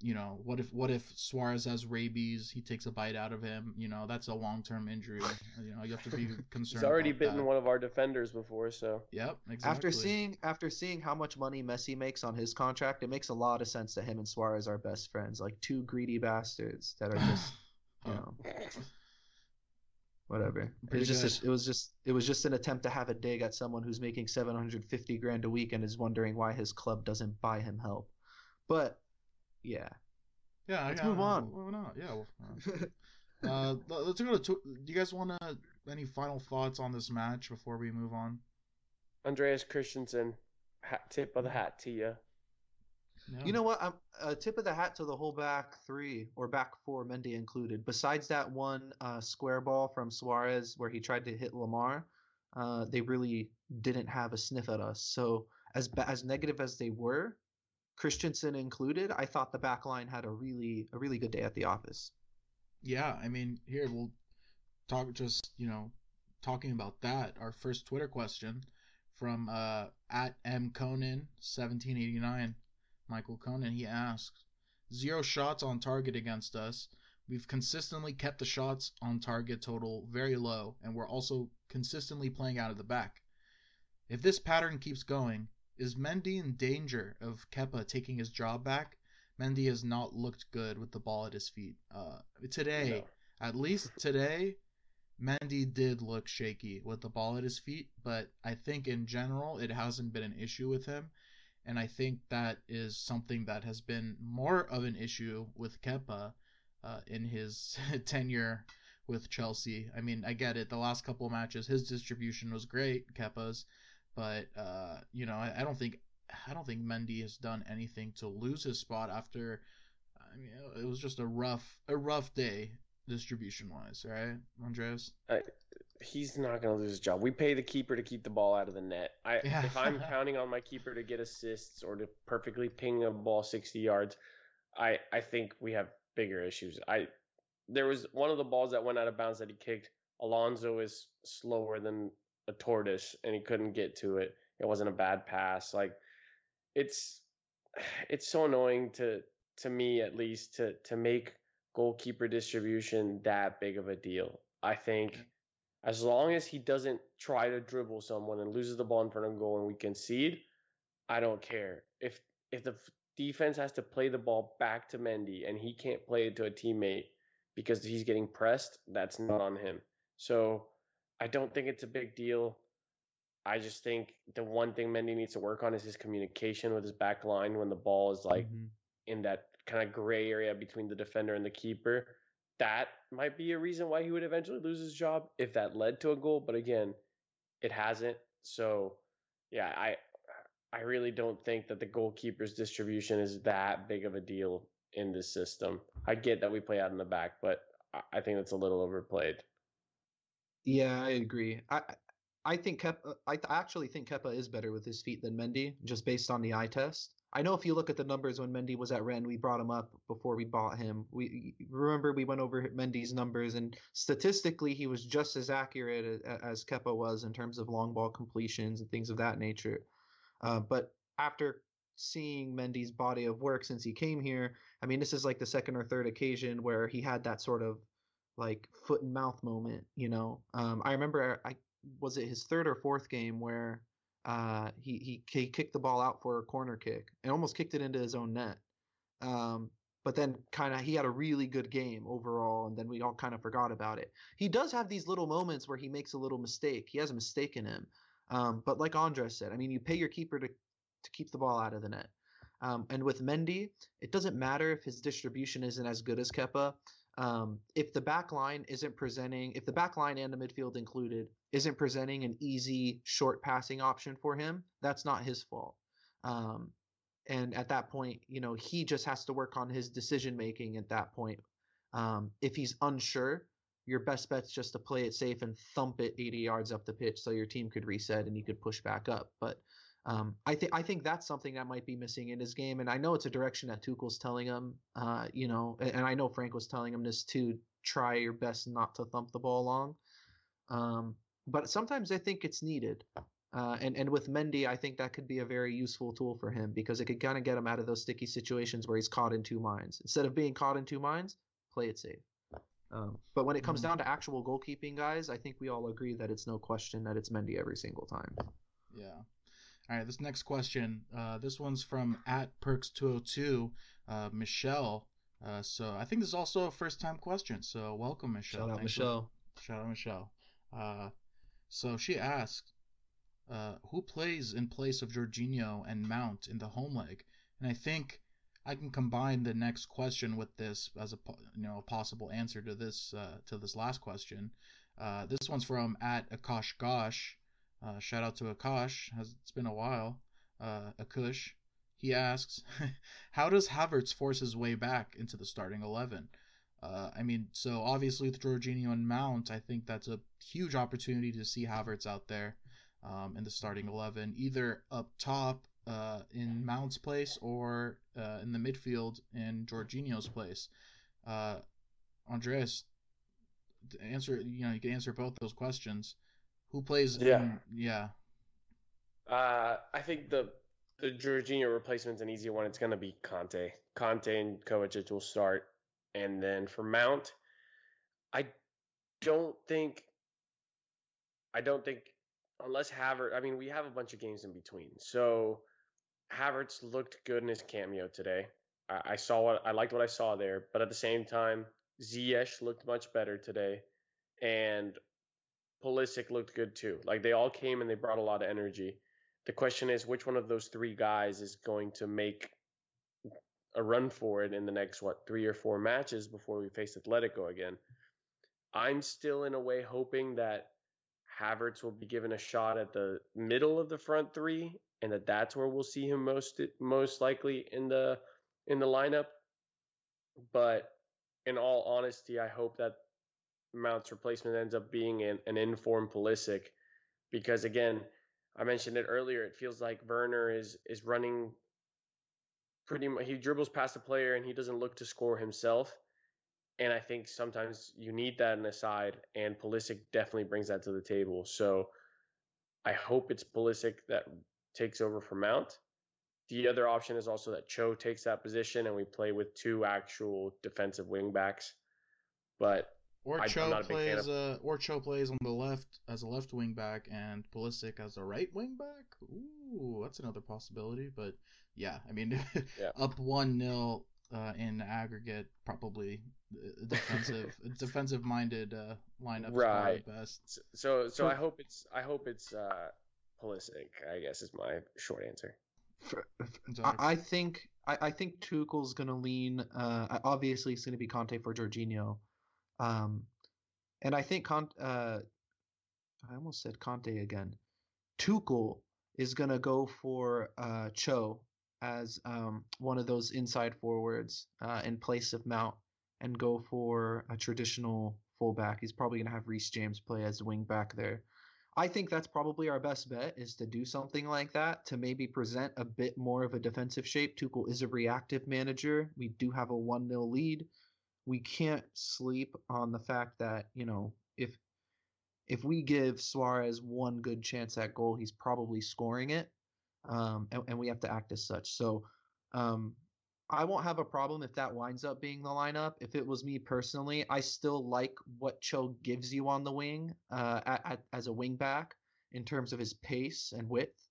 you know, what if what if Suarez has rabies? He takes a bite out of him. You know, that's a long term injury. Uh, you know, you have to be concerned. He's already about bitten that. one of our defenders before, so Yep, exactly. After seeing after seeing how much money Messi makes on his contract, it makes a lot of sense that him and Suarez are best friends, like two greedy bastards that are just you know whatever. It Pretty was just a, it was just it was just an attempt to have a dig at someone who's making 750 grand a week and is wondering why his club doesn't buy him help. But yeah. yeah, let's yeah, move on. Why not? Yeah. Well, uh, uh, let- let's go to. tw- Do you guys want to any final thoughts on this match before we move on? Andreas Christensen, hat, tip of the hat to you. Yeah. You know what? I'm a tip of the hat to the whole back three or back four, Mendy included. Besides that one uh, square ball from Suarez where he tried to hit Lemar, uh, they really didn't have a sniff at us. So as as negative as they were, Christensen included, I thought the back line had a really a really good day at the office. Yeah, I mean, here we'll talk just, you know, talking about that. Our first Twitter question from uh at M Conan 1789, Michael Conan, he asks, Zero shots on target against us. We've consistently kept the shots on target total very low and we're also consistently playing out of the back. If this pattern keeps going, is Mendy in danger of Kepa taking his job back? Mendy has not looked good with the ball at his feet. Uh, today, No. at least today, Mendy did look shaky with the ball at his feet, but I think in general it hasn't been an issue with him. And I think that is something that has been more of an issue with Kepa uh, in his tenure with Chelsea. I mean, I get it. The last couple of matches, his distribution was great, Kepa's, but uh, you know, I, I don't think I don't think Mendy has done anything to lose his spot after. I mean, it was just a rough a rough day distribution wise, right, Andreas? He's not going to lose his job. We pay the keeper to keep the ball out of the net. I, Yeah. If I'm counting on my keeper to get assists or to perfectly ping a ball 60 yards, I, I think we have bigger issues. I There was one of the balls that went out of bounds that he kicked. Alonso is slower than a tortoise, and he couldn't get to it. It wasn't a bad pass. Like it's it's so annoying to to me at least to to make goalkeeper distribution that big of a deal. I think as long as he doesn't try to dribble someone and loses the ball in front of goal and we concede, I don't care. If if the defense has to play the ball back to Mendy and he can't play it to a teammate because he's getting pressed, that's not on him. So I don't think it's a big deal. I just think the one thing Mendy needs to work on is his communication with his back line when the ball is like Mhm. in that kind of gray area between the defender and the keeper. That might be a reason why he would eventually lose his job if that led to a goal. But again, it hasn't. So yeah, I I really don't think that the goalkeeper's distribution is that big of a deal in this system. I get that we play out in the back, but I- I think it's a little overplayed. Yeah, I agree. I I- I think Kepa, I th- actually think Kepa is better with his feet than Mendy, just based on the eye test. I know if you look at the numbers when Mendy was at Rennes, we brought him up before we bought him. We remember we went over Mendy's numbers, and statistically, he was just as accurate as Kepa was in terms of long ball completions and things of that nature. Uh, but after seeing Mendy's body of work since he came here, I mean, this is like the second or third occasion where he had that sort of like foot and mouth moment, you know. Um, I remember I was it his third or fourth game where uh, he, he he kicked the ball out for a corner kick and almost kicked it into his own net. Um, but then kind of he had a really good game overall, and then we all kind of forgot about it. He does have these little moments where he makes a little mistake. He has a mistake in him, um, but like Andres said, I mean, you pay your keeper to to keep the ball out of the net. Um, and with Mendy, it doesn't matter if his distribution isn't as good as Kepa. Um, if the back line isn't presenting, if the back line and the midfield included isn't presenting an easy short passing option for him, that's not his fault. Um, and at that point, you know, he just has to work on his decision making at that point. Um, if he's unsure, your best bet's just to play it safe and thump it 80 yards up the pitch so your team could reset and you could push back up. But um, I think I think that's something that might be missing in his game, and I know it's a direction that Tuchel's telling him. Uh, you know, and, and I know Frank was telling him this too. Try your best not to thump the ball long. Um, but sometimes I think it's needed. Uh, and and with Mendy, I think that could be a very useful tool for him because it could kind of get him out of those sticky situations where he's caught in two minds. Instead of being caught in two minds, play it safe. Um, but when it comes Mhm. down to actual goalkeeping, guys, I think we all agree that it's no question that it's Mendy every single time. Yeah. All right. This next question. Uh, this one's from at Perks202, uh, Michelle. Uh, so I think this is also a first time question. So welcome, Michelle. Shout out Thanks for- Michelle. Shout out Michelle. Uh, so she asked, uh, who plays in place of Jorginho and Mount in the home leg? And I think I can combine the next question with this as a you know a possible answer to this uh, to this last question. Uh, this one's from at Akash Gosh. Uh, shout out to Akash. Has it's been a while. Uh, Akush. He asks, how does Havertz force his way back into the starting eleven? Uh, I mean, so obviously with Jorginho and Mount, I think that's a huge opportunity to see Havertz out there um, in the starting eleven, either up top uh, in Mount's place or uh, in the midfield in Jorginho's place. Uh, answer you know you can answer both those questions. Who plays? Yeah. in- yeah. Uh, I think the the Jorginho replacement's an easy one. It's going to be Kanté. Kanté and Kovacic will start, and then for Mount, I don't think. I don't think unless Havertz. I mean, we have a bunch of games in between, so Havertz looked good in his cameo today. I, I saw what I liked what I saw there, but at the same time, Ziyech looked much better today, and Pulisic looked good too. Like they all came and they brought a lot of energy. The question is, which one of those three guys is going to make a run for it in the next what three or four matches before we face Atletico again? I'm still in a way hoping that Havertz will be given a shot at the middle of the front three, and that that's where we'll see him most most likely in the in the lineup. But in all honesty, I hope that Mount's replacement ends up being an, an informed Pulisic, because again, I mentioned it earlier. It feels like Werner is is running pretty much. He dribbles past the player and he doesn't look to score himself. And I think sometimes you need that in the side, and Pulisic definitely brings that to the table. So I hope it's Pulisic that takes over for Mount. The other option is also that Cho takes that position and we play with two actual defensive wing backs. But Or I- I'm Cho not a big fan plays uh, or Cho plays on the left as a left wing back and Pulisic as a right wing back. Ooh, that's another possibility. But yeah, I mean, Yeah. up one 0 uh, in aggregate, probably defensive defensive minded uh, lineup Right. the best. s- so so I hope it's I hope it's uh Pulisic, I guess is my short answer. For- I, I think I, I think Tuchel's gonna lean. Uh, obviously, it's gonna be Kanté for Jorginho, um, and I think Kanté. Uh, I almost said Kanté again. Tuchel is gonna go for uh, Cho as um, one of those inside forwards uh, in place of Mount, and go for a traditional fullback. He's probably gonna have Reece James play as wing back there. I think that's probably our best bet is to do something like that to maybe present a bit more of a defensive shape. Tuchel is a reactive manager. We do have a 1 0 lead. We can't sleep on the fact that, you know, if if we give Suarez one good chance at goal, he's probably scoring it. Um, and, and we have to act as such. So um, I won't have a problem if that winds up being the lineup. If it was me personally, I still like what Cho gives you on the wing uh, at, at, as a wing back in terms of his pace and width.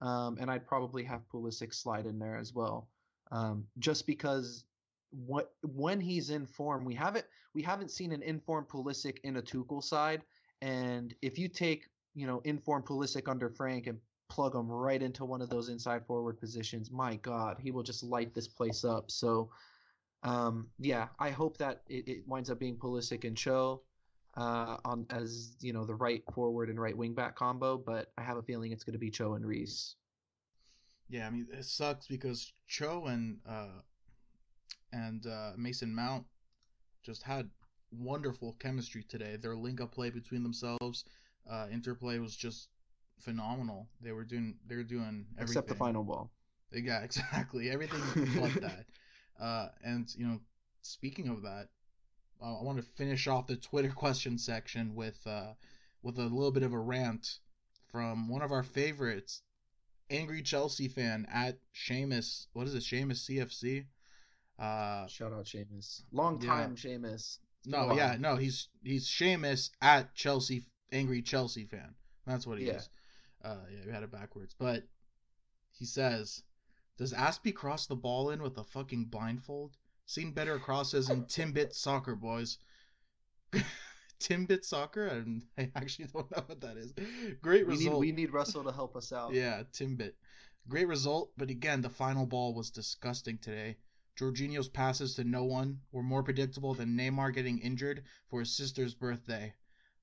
Um, and I'd probably have Pulisic slide in there as well, um, just because what when he's in form, we haven't we haven't seen an informed Pulisic in a Tuchel side. And if you take you know informed Pulisic under Frank and plug him right into one of those inside forward positions, my God, he will just light this place up. So, um, yeah, I hope that it, it winds up being Pulisic and Cho uh, on as you know the right forward and right wing back combo. But I have a feeling it's going to be Cho and Reece. Yeah, I mean it sucks because Cho and uh, and uh, Mason Mount just had wonderful chemistry today. Their link up play between themselves, uh, interplay was just phenomenal. They were doing they were doing everything except the final ball. Yeah, exactly. Everything like that. Uh, and you know, speaking of that, uh, I want to finish off the Twitter question section with uh, with a little bit of a rant from one of our favorites, angry Chelsea fan at Seamus. What is it, Seamus CFC? Uh, Shout out Seamus. Long time yeah. Seamus. No, yeah, no, he's he's Seamus at Chelsea, angry Chelsea fan. That's what he yeah. is. Uh, yeah, we had it backwards, but he says, "Does Azpi cross the ball in with a fucking blindfold? Seen better crosses in Timbit soccer, boys." Timbit soccer? I, I actually don't know what that is. Great we result. Need, we need Russell to help us out. yeah, Timbit. Great result, but again, the final ball was disgusting today. Jorginho's passes to no one were more predictable than Neymar getting injured for his sister's birthday.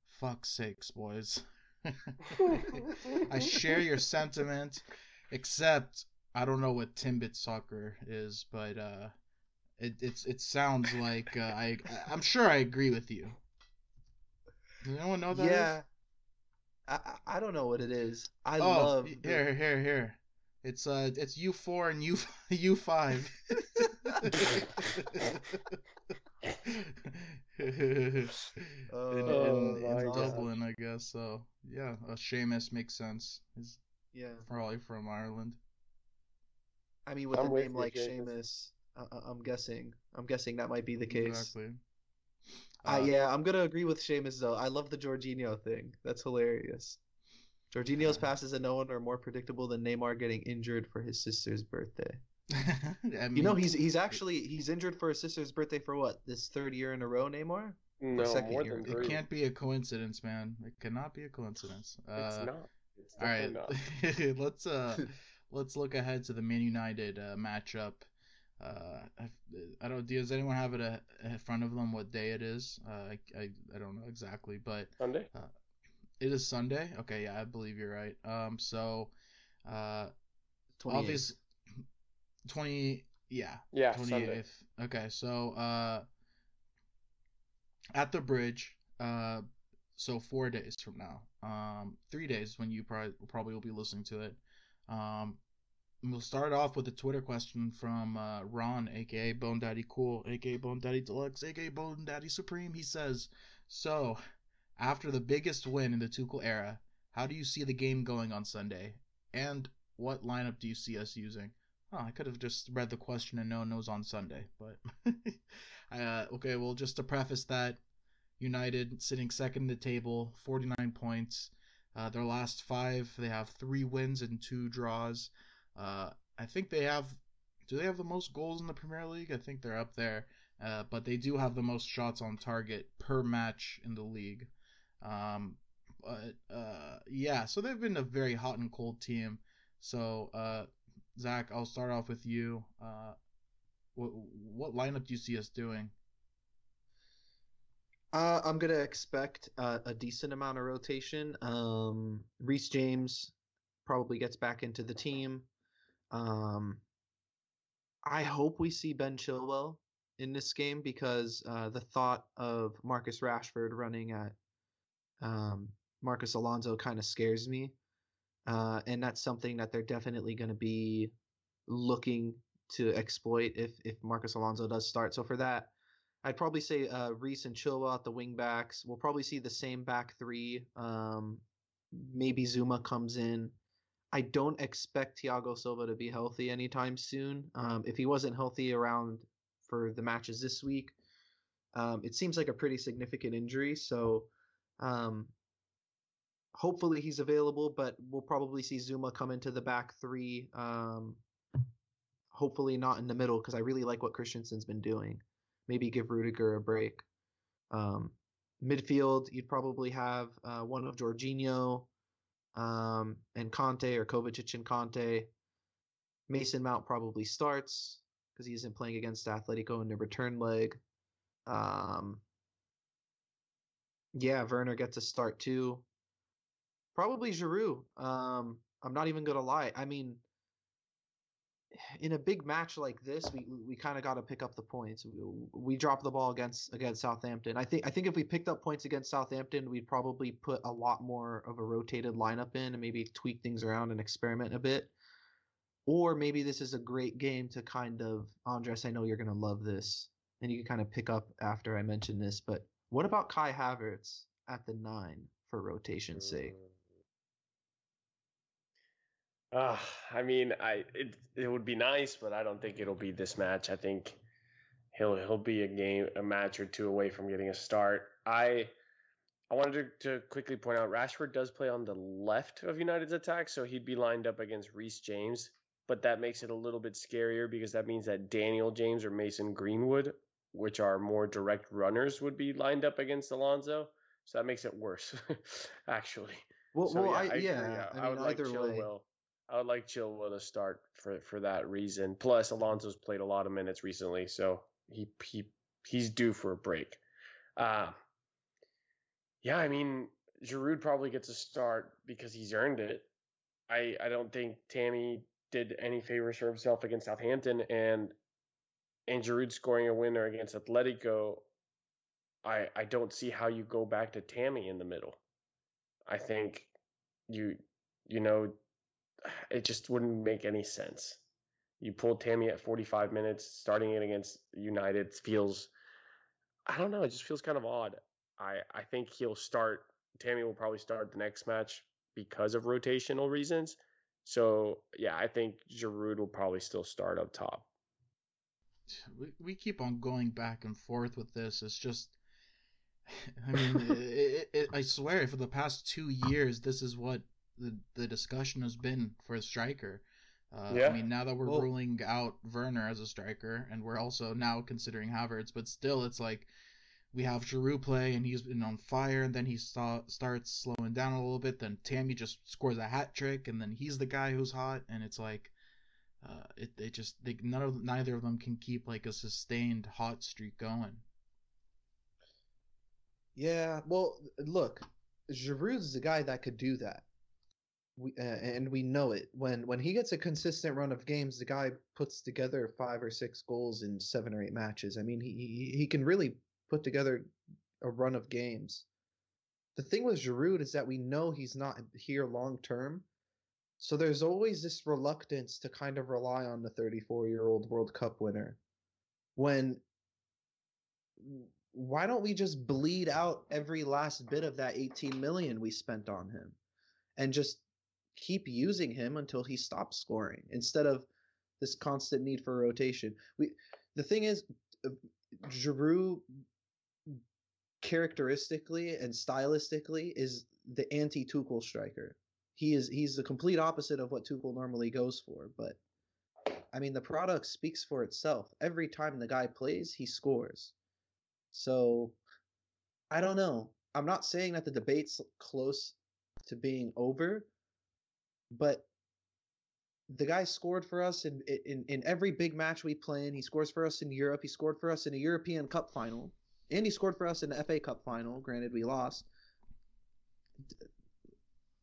Fuck sakes, boys. I share your sentiment, except I don't know what Timbit soccer is, but uh, it it's it sounds like uh, I I'm sure I agree with you. Does anyone know that? Yeah, I I don't know what it is. I oh, love here here here. It's uh it's U four and U U five. in, oh, in, in Dublin, I guess. So yeah, uh, Seamus makes sense. He's yeah probably from Ireland. I mean, with I'm a name like Seamus, uh, I'm guessing. I'm guessing that might be the case. Exactly. Uh, uh, yeah, I'm gonna agree with Seamus though. I love the Jorginho thing. That's hilarious. Jorginho's passes and no one are more predictable than Neymar getting injured for his sister's birthday. I mean, you know, he's he's actually he's injured for his sister's birthday for what this third year in a row, Neymar. No, more than three. It can't be a coincidence, man. It cannot be a coincidence. Uh, it's not. It's all right, not. let's uh let's look ahead to the Man United uh, matchup. Uh, I, I don't. Do does anyone have it a, in front of them? What day it is? Uh, I, I I don't know exactly, but Sunday. Uh, it is Sunday. Okay, yeah, I believe you're right. Um, so, uh, obviously, twenty. Yeah. Yeah. Twenty eighth. Okay, so uh, at the bridge. Uh, so four days from now. Um, three days when you probably probably will be listening to it. Um, we'll start off with a Twitter question from uh, Ron, aka Bone Daddy Cool, aka Bone Daddy Deluxe, aka Bone Daddy Supreme. He says, "So, after the biggest win in the Tuchel era, how do you see the game going on Sunday? And what lineup do you see us using?" Oh, I could have just read the question and known it was on Sunday, but uh, okay. Well, just to preface that, United sitting second in the table, 49 points. Uh, their last five, they have three wins and two draws. Uh, I think they have. Do they have the most goals in the Premier League? I think they're up there. Uh, but they do have the most shots on target per match in the league. Um, but uh, yeah, so they've been a very hot and cold team. So uh, Zach, I'll start off with you. Uh, what what lineup do you see us doing? Uh, I'm gonna expect uh, a decent amount of rotation. Um, Reece James probably gets back into the team. Um, I hope we see Ben Chilwell in this game because uh, the thought of Marcus Rashford running at um, Marcos Alonso kind of scares me. Uh, and that's something that they're definitely going to be looking to exploit if if Marcos Alonso does start. So for that, I'd probably say uh, Reece and Chilwell at the wing backs. We'll probably see the same back three. Um, maybe Zouma comes in. I don't expect Thiago Silva to be healthy anytime soon. Um, if he wasn't healthy around for the matches this week, um, it seems like a pretty significant injury. So um, hopefully he's available, but we'll probably see Zouma come into the back three. Um, hopefully not in the middle because I really like what Christensen's been doing. Maybe give Rudiger a break. Um, midfield, you'd probably have uh, one of Jorginho um, and Kanté or Kovacic and Kanté. Mason Mount probably starts because he isn't playing against Atletico in the return leg. Um, yeah, Werner gets a start too. Probably Giroud. Um, I'm not even gonna lie. I mean, in a big match like this, we we kind of got to pick up the points. We, we dropped the ball against against Southampton. I think I think if we picked up points against Southampton, we'd probably put a lot more of a rotated lineup in and maybe tweak things around and experiment a bit. Or maybe this is a great game to kind of Andres. I know you're gonna love this, and you can kind of pick up after I mention this. But what about Kai Havertz at the nine for rotation's sake? Uh, I mean, I it it would be nice, but I don't think it'll be this match. I think he'll he'll be a game a match or two away from getting a start. I I wanted to, to quickly point out Rashford does play on the left of United's attack, so he'd be lined up against Reece James, but that makes it a little bit scarier because that means that Daniel James or Mason Greenwood, which are more direct runners, would be lined up against Alonso. So that makes it worse, actually. Well, So, well, yeah, I, I yeah, yeah. I I mean, would like either way. I would like Chilwell to start for for that reason. Plus, Alonso's played a lot of minutes recently, so he he he's due for a break. Uh, yeah, I mean, Giroud probably gets a start because he's earned it. I I don't think Tammy did any favors for himself against Southampton, and and Giroud scoring a winner against Atletico. I I don't see how you go back to Tammy in the middle. I think you you know it just wouldn't make any sense. You pulled Tammy at 45 minutes, starting it against United feels I don't know, it just feels kind of odd. I I think he'll start Tammy will probably start the next match because of rotational reasons. So, yeah, I think Giroud will probably still start up top. we, we keep on going back and forth with this. It's just, I mean, it, it, I swear, for the past two years, this is what the the discussion has been for a striker. Uh, Yeah. I mean, now that we're Well- ruling out Werner as a striker, and we're also now considering Havertz, but still, it's like we have Giroud play, and he's been on fire, and then he sta- starts slowing down a little bit. Then Tammy just scores a hat trick, and then he's the guy who's hot, and it's like uh, it they just they none of neither of them can keep like a sustained hot streak going. Yeah, well, look, Giroud's the guy that could do that. We uh, and we know it. When when he gets a consistent run of games, the guy puts together five or six goals in seven or eight matches. I mean, he he, he can really put together a run of games. The thing with Giroud is that we know he's not here long term. So there's always this reluctance to kind of rely on the 34 year old World Cup winner. When why don't we just bleed out every last bit of that 18 million we spent on him and just keep using him until he stops scoring instead of this constant need for rotation. We the thing is uh, Giroud characteristically and stylistically is the anti Tuchel striker. He is he's the complete opposite of what Tuchel normally goes for, but I mean the product speaks for itself. Every time the guy plays, he scores. So I don't know. I'm not saying that the debate's close to being over, but the guy scored for us in, in in every big match we play in. He scores for us in Europe. He scored for us in a European Cup final, and he scored for us in the FA Cup final. Granted, we lost.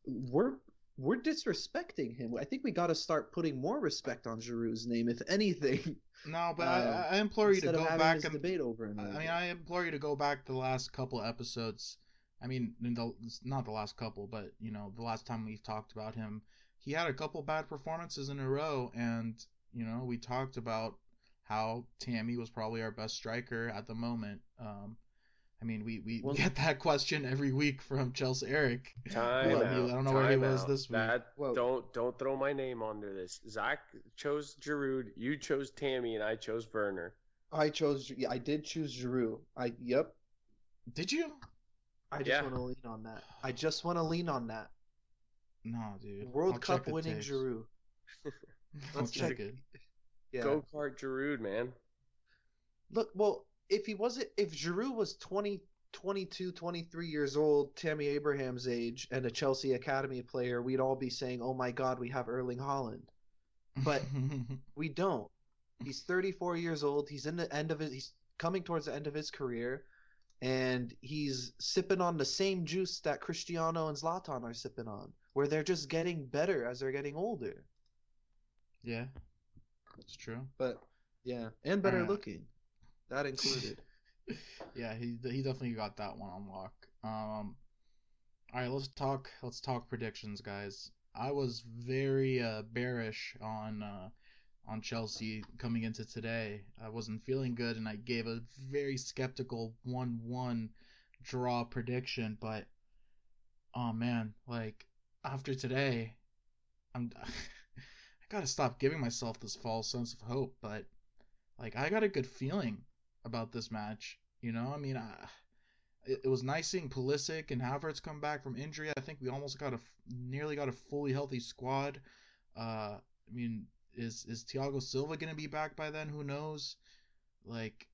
We're we're disrespecting him. I think we got to start putting more respect on Giroud's name, if anything. No, but Um, I, I implore you to go back and debate over and I mean, I implore you to go back to the last couple episodes. I mean, the, not the last couple, but you know, the last time we've talked about him, he had a couple bad performances in a row, and you know, we talked about how Tammy was probably our best striker at the moment. Um, I mean, we, we Well- get that question every week from Chelsea Eric. Time out. I don't know where he time was out. this week. That, Whoa. don't don't throw my name under this. Zach chose Giroud, you chose Tammy, and I chose Werner. I chose. yeah, I did choose Giroud. I yep. Did you? I just Yeah. want to lean on that. I just want to lean on that. No, dude. World I'll Cup winning tapes. Giroud. I'll Let's check check it. Yeah. Go kart Giroud, man. Look, well, if he wasn't, if Giroud was 20, 22, 23 years old, Tammy Abraham's age, and a Chelsea academy player, we'd all be saying, "Oh my God, we have Erling Haaland." But we don't. He's 34 years old. He's in the end of his, He's coming towards the end of his career, and he's sipping on the same juice that Cristiano and Zlatan are sipping on, where they're just getting better as they're getting older. yeah, it's true. But yeah, and better Alright. looking, that included. yeah, he he definitely got that one on lock. Um, all right, let's talk. Let's talk predictions, guys. I was very uh, bearish on uh, on Chelsea coming into today. I wasn't feeling good, and I gave a very skeptical one-one draw prediction. But oh man, like after today, I'm I gotta stop giving myself this false sense of hope. But like I got a good feeling about this match. You know, I mean, I, it, it was nice seeing Pulisic and Havertz come back from injury. I think we almost got a nearly got a fully healthy squad. Uh, I mean, is is Thiago Silva gonna be back by then? Who knows? Like,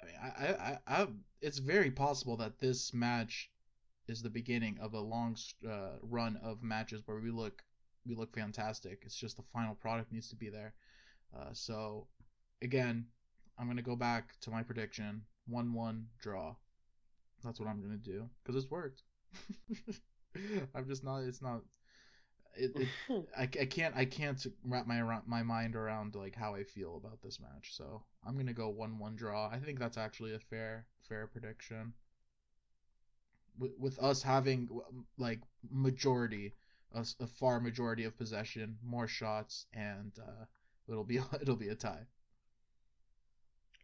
I mean, I, I, I, I it's very possible that this match is the beginning of a long uh, run of matches where we look we look fantastic. It's just the final product needs to be there. Uh, so, again, I'm gonna go back to my prediction: one-one draw. That's what I'm gonna do because it's worked. I'm just not. It's not. It, it, I, I can't I can't wrap my around my mind around like how I feel about this match. So I'm gonna go one one draw. I think that's actually a fair fair prediction. With, with us having like majority, a, a far majority of possession, more shots, and uh, it'll be it'll be a tie.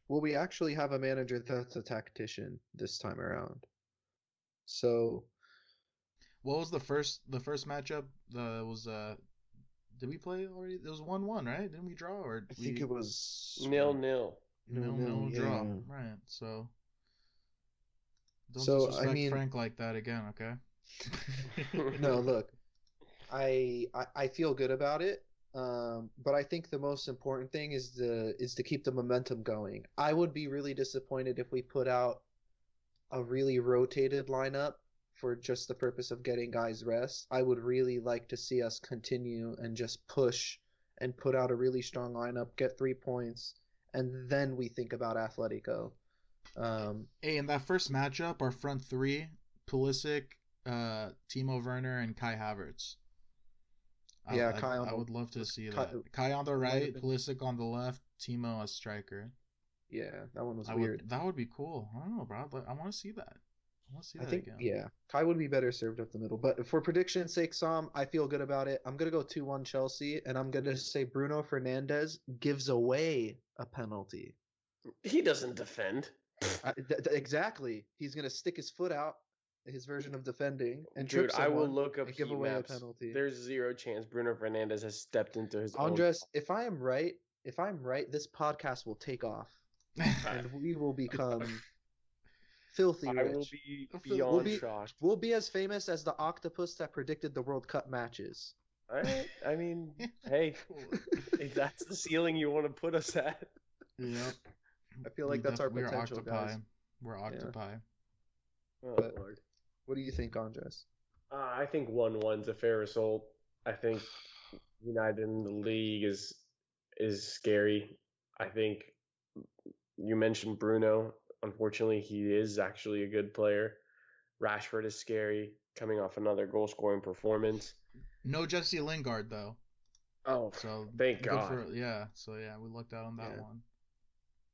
Well, we actually have a manager that's a tactician this time around. So What was the first the first matchup? The was uh, did we play already? It was one one, right? Didn't we draw or I we, think it was nil nil. nil nil, nil yeah, draw? yeah. Right. So don't So, I mean- Frank like that again, okay? No, look, I, I I feel good about it. Um, but I think the most important thing is the is to keep the momentum going. I would be really disappointed if we put out a really rotated lineup for just the purpose of getting guys rest. I would really like to see us continue and just push and put out a really strong lineup, get three points, and then we think about Atletico. Um, Hey, in that first matchup, our front three: Pulisic, uh, Timo Werner, and Kai Havertz. I, Yeah, I, Kai on I the- would love to see Kai- that. Kai on the right, have been- Pulisic on the left, Timo as striker. yeah, that one was I weird. would. That would be cool. I don't know, bro. But I want to see that. I want to see I that think again. yeah, Kai would be better served up the middle. But for prediction's sake, Sam, I feel good about it. I'm gonna go two one Chelsea, and I'm gonna say Bruno Fernandes gives away a penalty. He doesn't defend. I, th- th- exactly, he's gonna stick his foot out, his version of defending, oh, and Dude, trip I will look up and give away maps. a penalty. There's zero chance Bruno Fernandes has stepped into his own. Andres, if I am right, if I'm right, this podcast will take off, and we will become filthy rich. I will be We'll beyond be- shocked. We'll be as famous as the octopus that predicted the World Cup matches. Alright, I mean, hey, if that's the ceiling you want to put us at. Yep. I feel like We that's our def- we're potential, octopi. guys. We're octopi. Oh, But- Lord. What do you think, Andres? Uh, I think one one's a fair result. I think United in the league is is scary. I think you mentioned Bruno. Unfortunately, he is actually a good player. Rashford is scary, coming off another goal scoring performance. No Jesse Lingard though. Oh, So Thank good God. For, yeah. So yeah, we lucked out on that Yeah. one.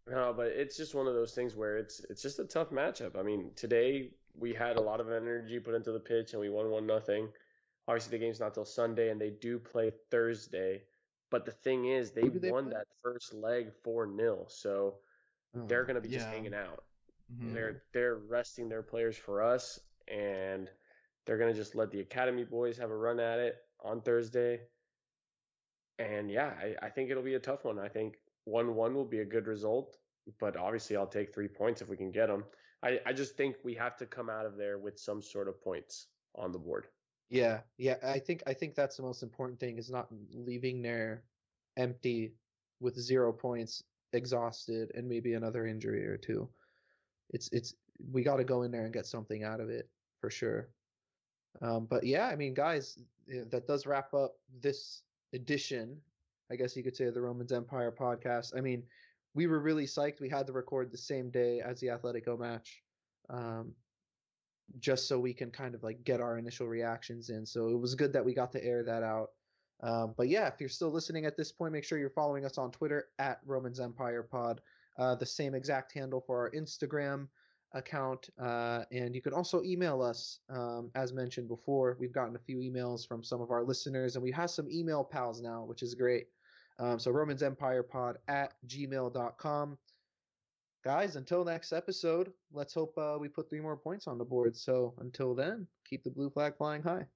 No, but it's just one of those things where it's it's just a tough matchup. I mean, today we had a lot of energy put into the pitch and we won one nothing. Obviously, the game's not till Sunday, and they do play Thursday. But the thing is, they, they won play? that first leg four 0 so they're going to be just hanging out. Mhm. They're they're resting their players for us, and they're going to just let the academy boys have a run at it on Thursday. And yeah, I, I think it'll be a tough one. I think one one will be a good result, but obviously I'll take three points if we can get them. I, I just think we have to come out of there with some sort of points on the board. Yeah, yeah. I think I think that's the most important thing is not leaving there empty with zero points, exhausted, and maybe another injury or two. It's it's we got to go in there and get something out of it for sure. Um, but yeah, I mean, guys, that does wrap up this edition, I guess you could say, the Romans Empire podcast. I mean, we were really psyched. We had to record the same day as the Atletico match, um, just so we can kind of like get our initial reactions in. So it was good that we got to air that out. Um, but yeah, if you're still listening at this point, make sure you're following us on Twitter at Romans Empire Pod, uh, the same exact handle for our Instagram account. Uh, and you can also email us, um, as mentioned before. We've gotten a few emails from some of our listeners, and we have some email pals now, which is great. Um, so Romans Empire Pod at gmail.com. Guys, until next episode, let's hope uh, we put three more points on the board. So until then, keep the blue flag flying high.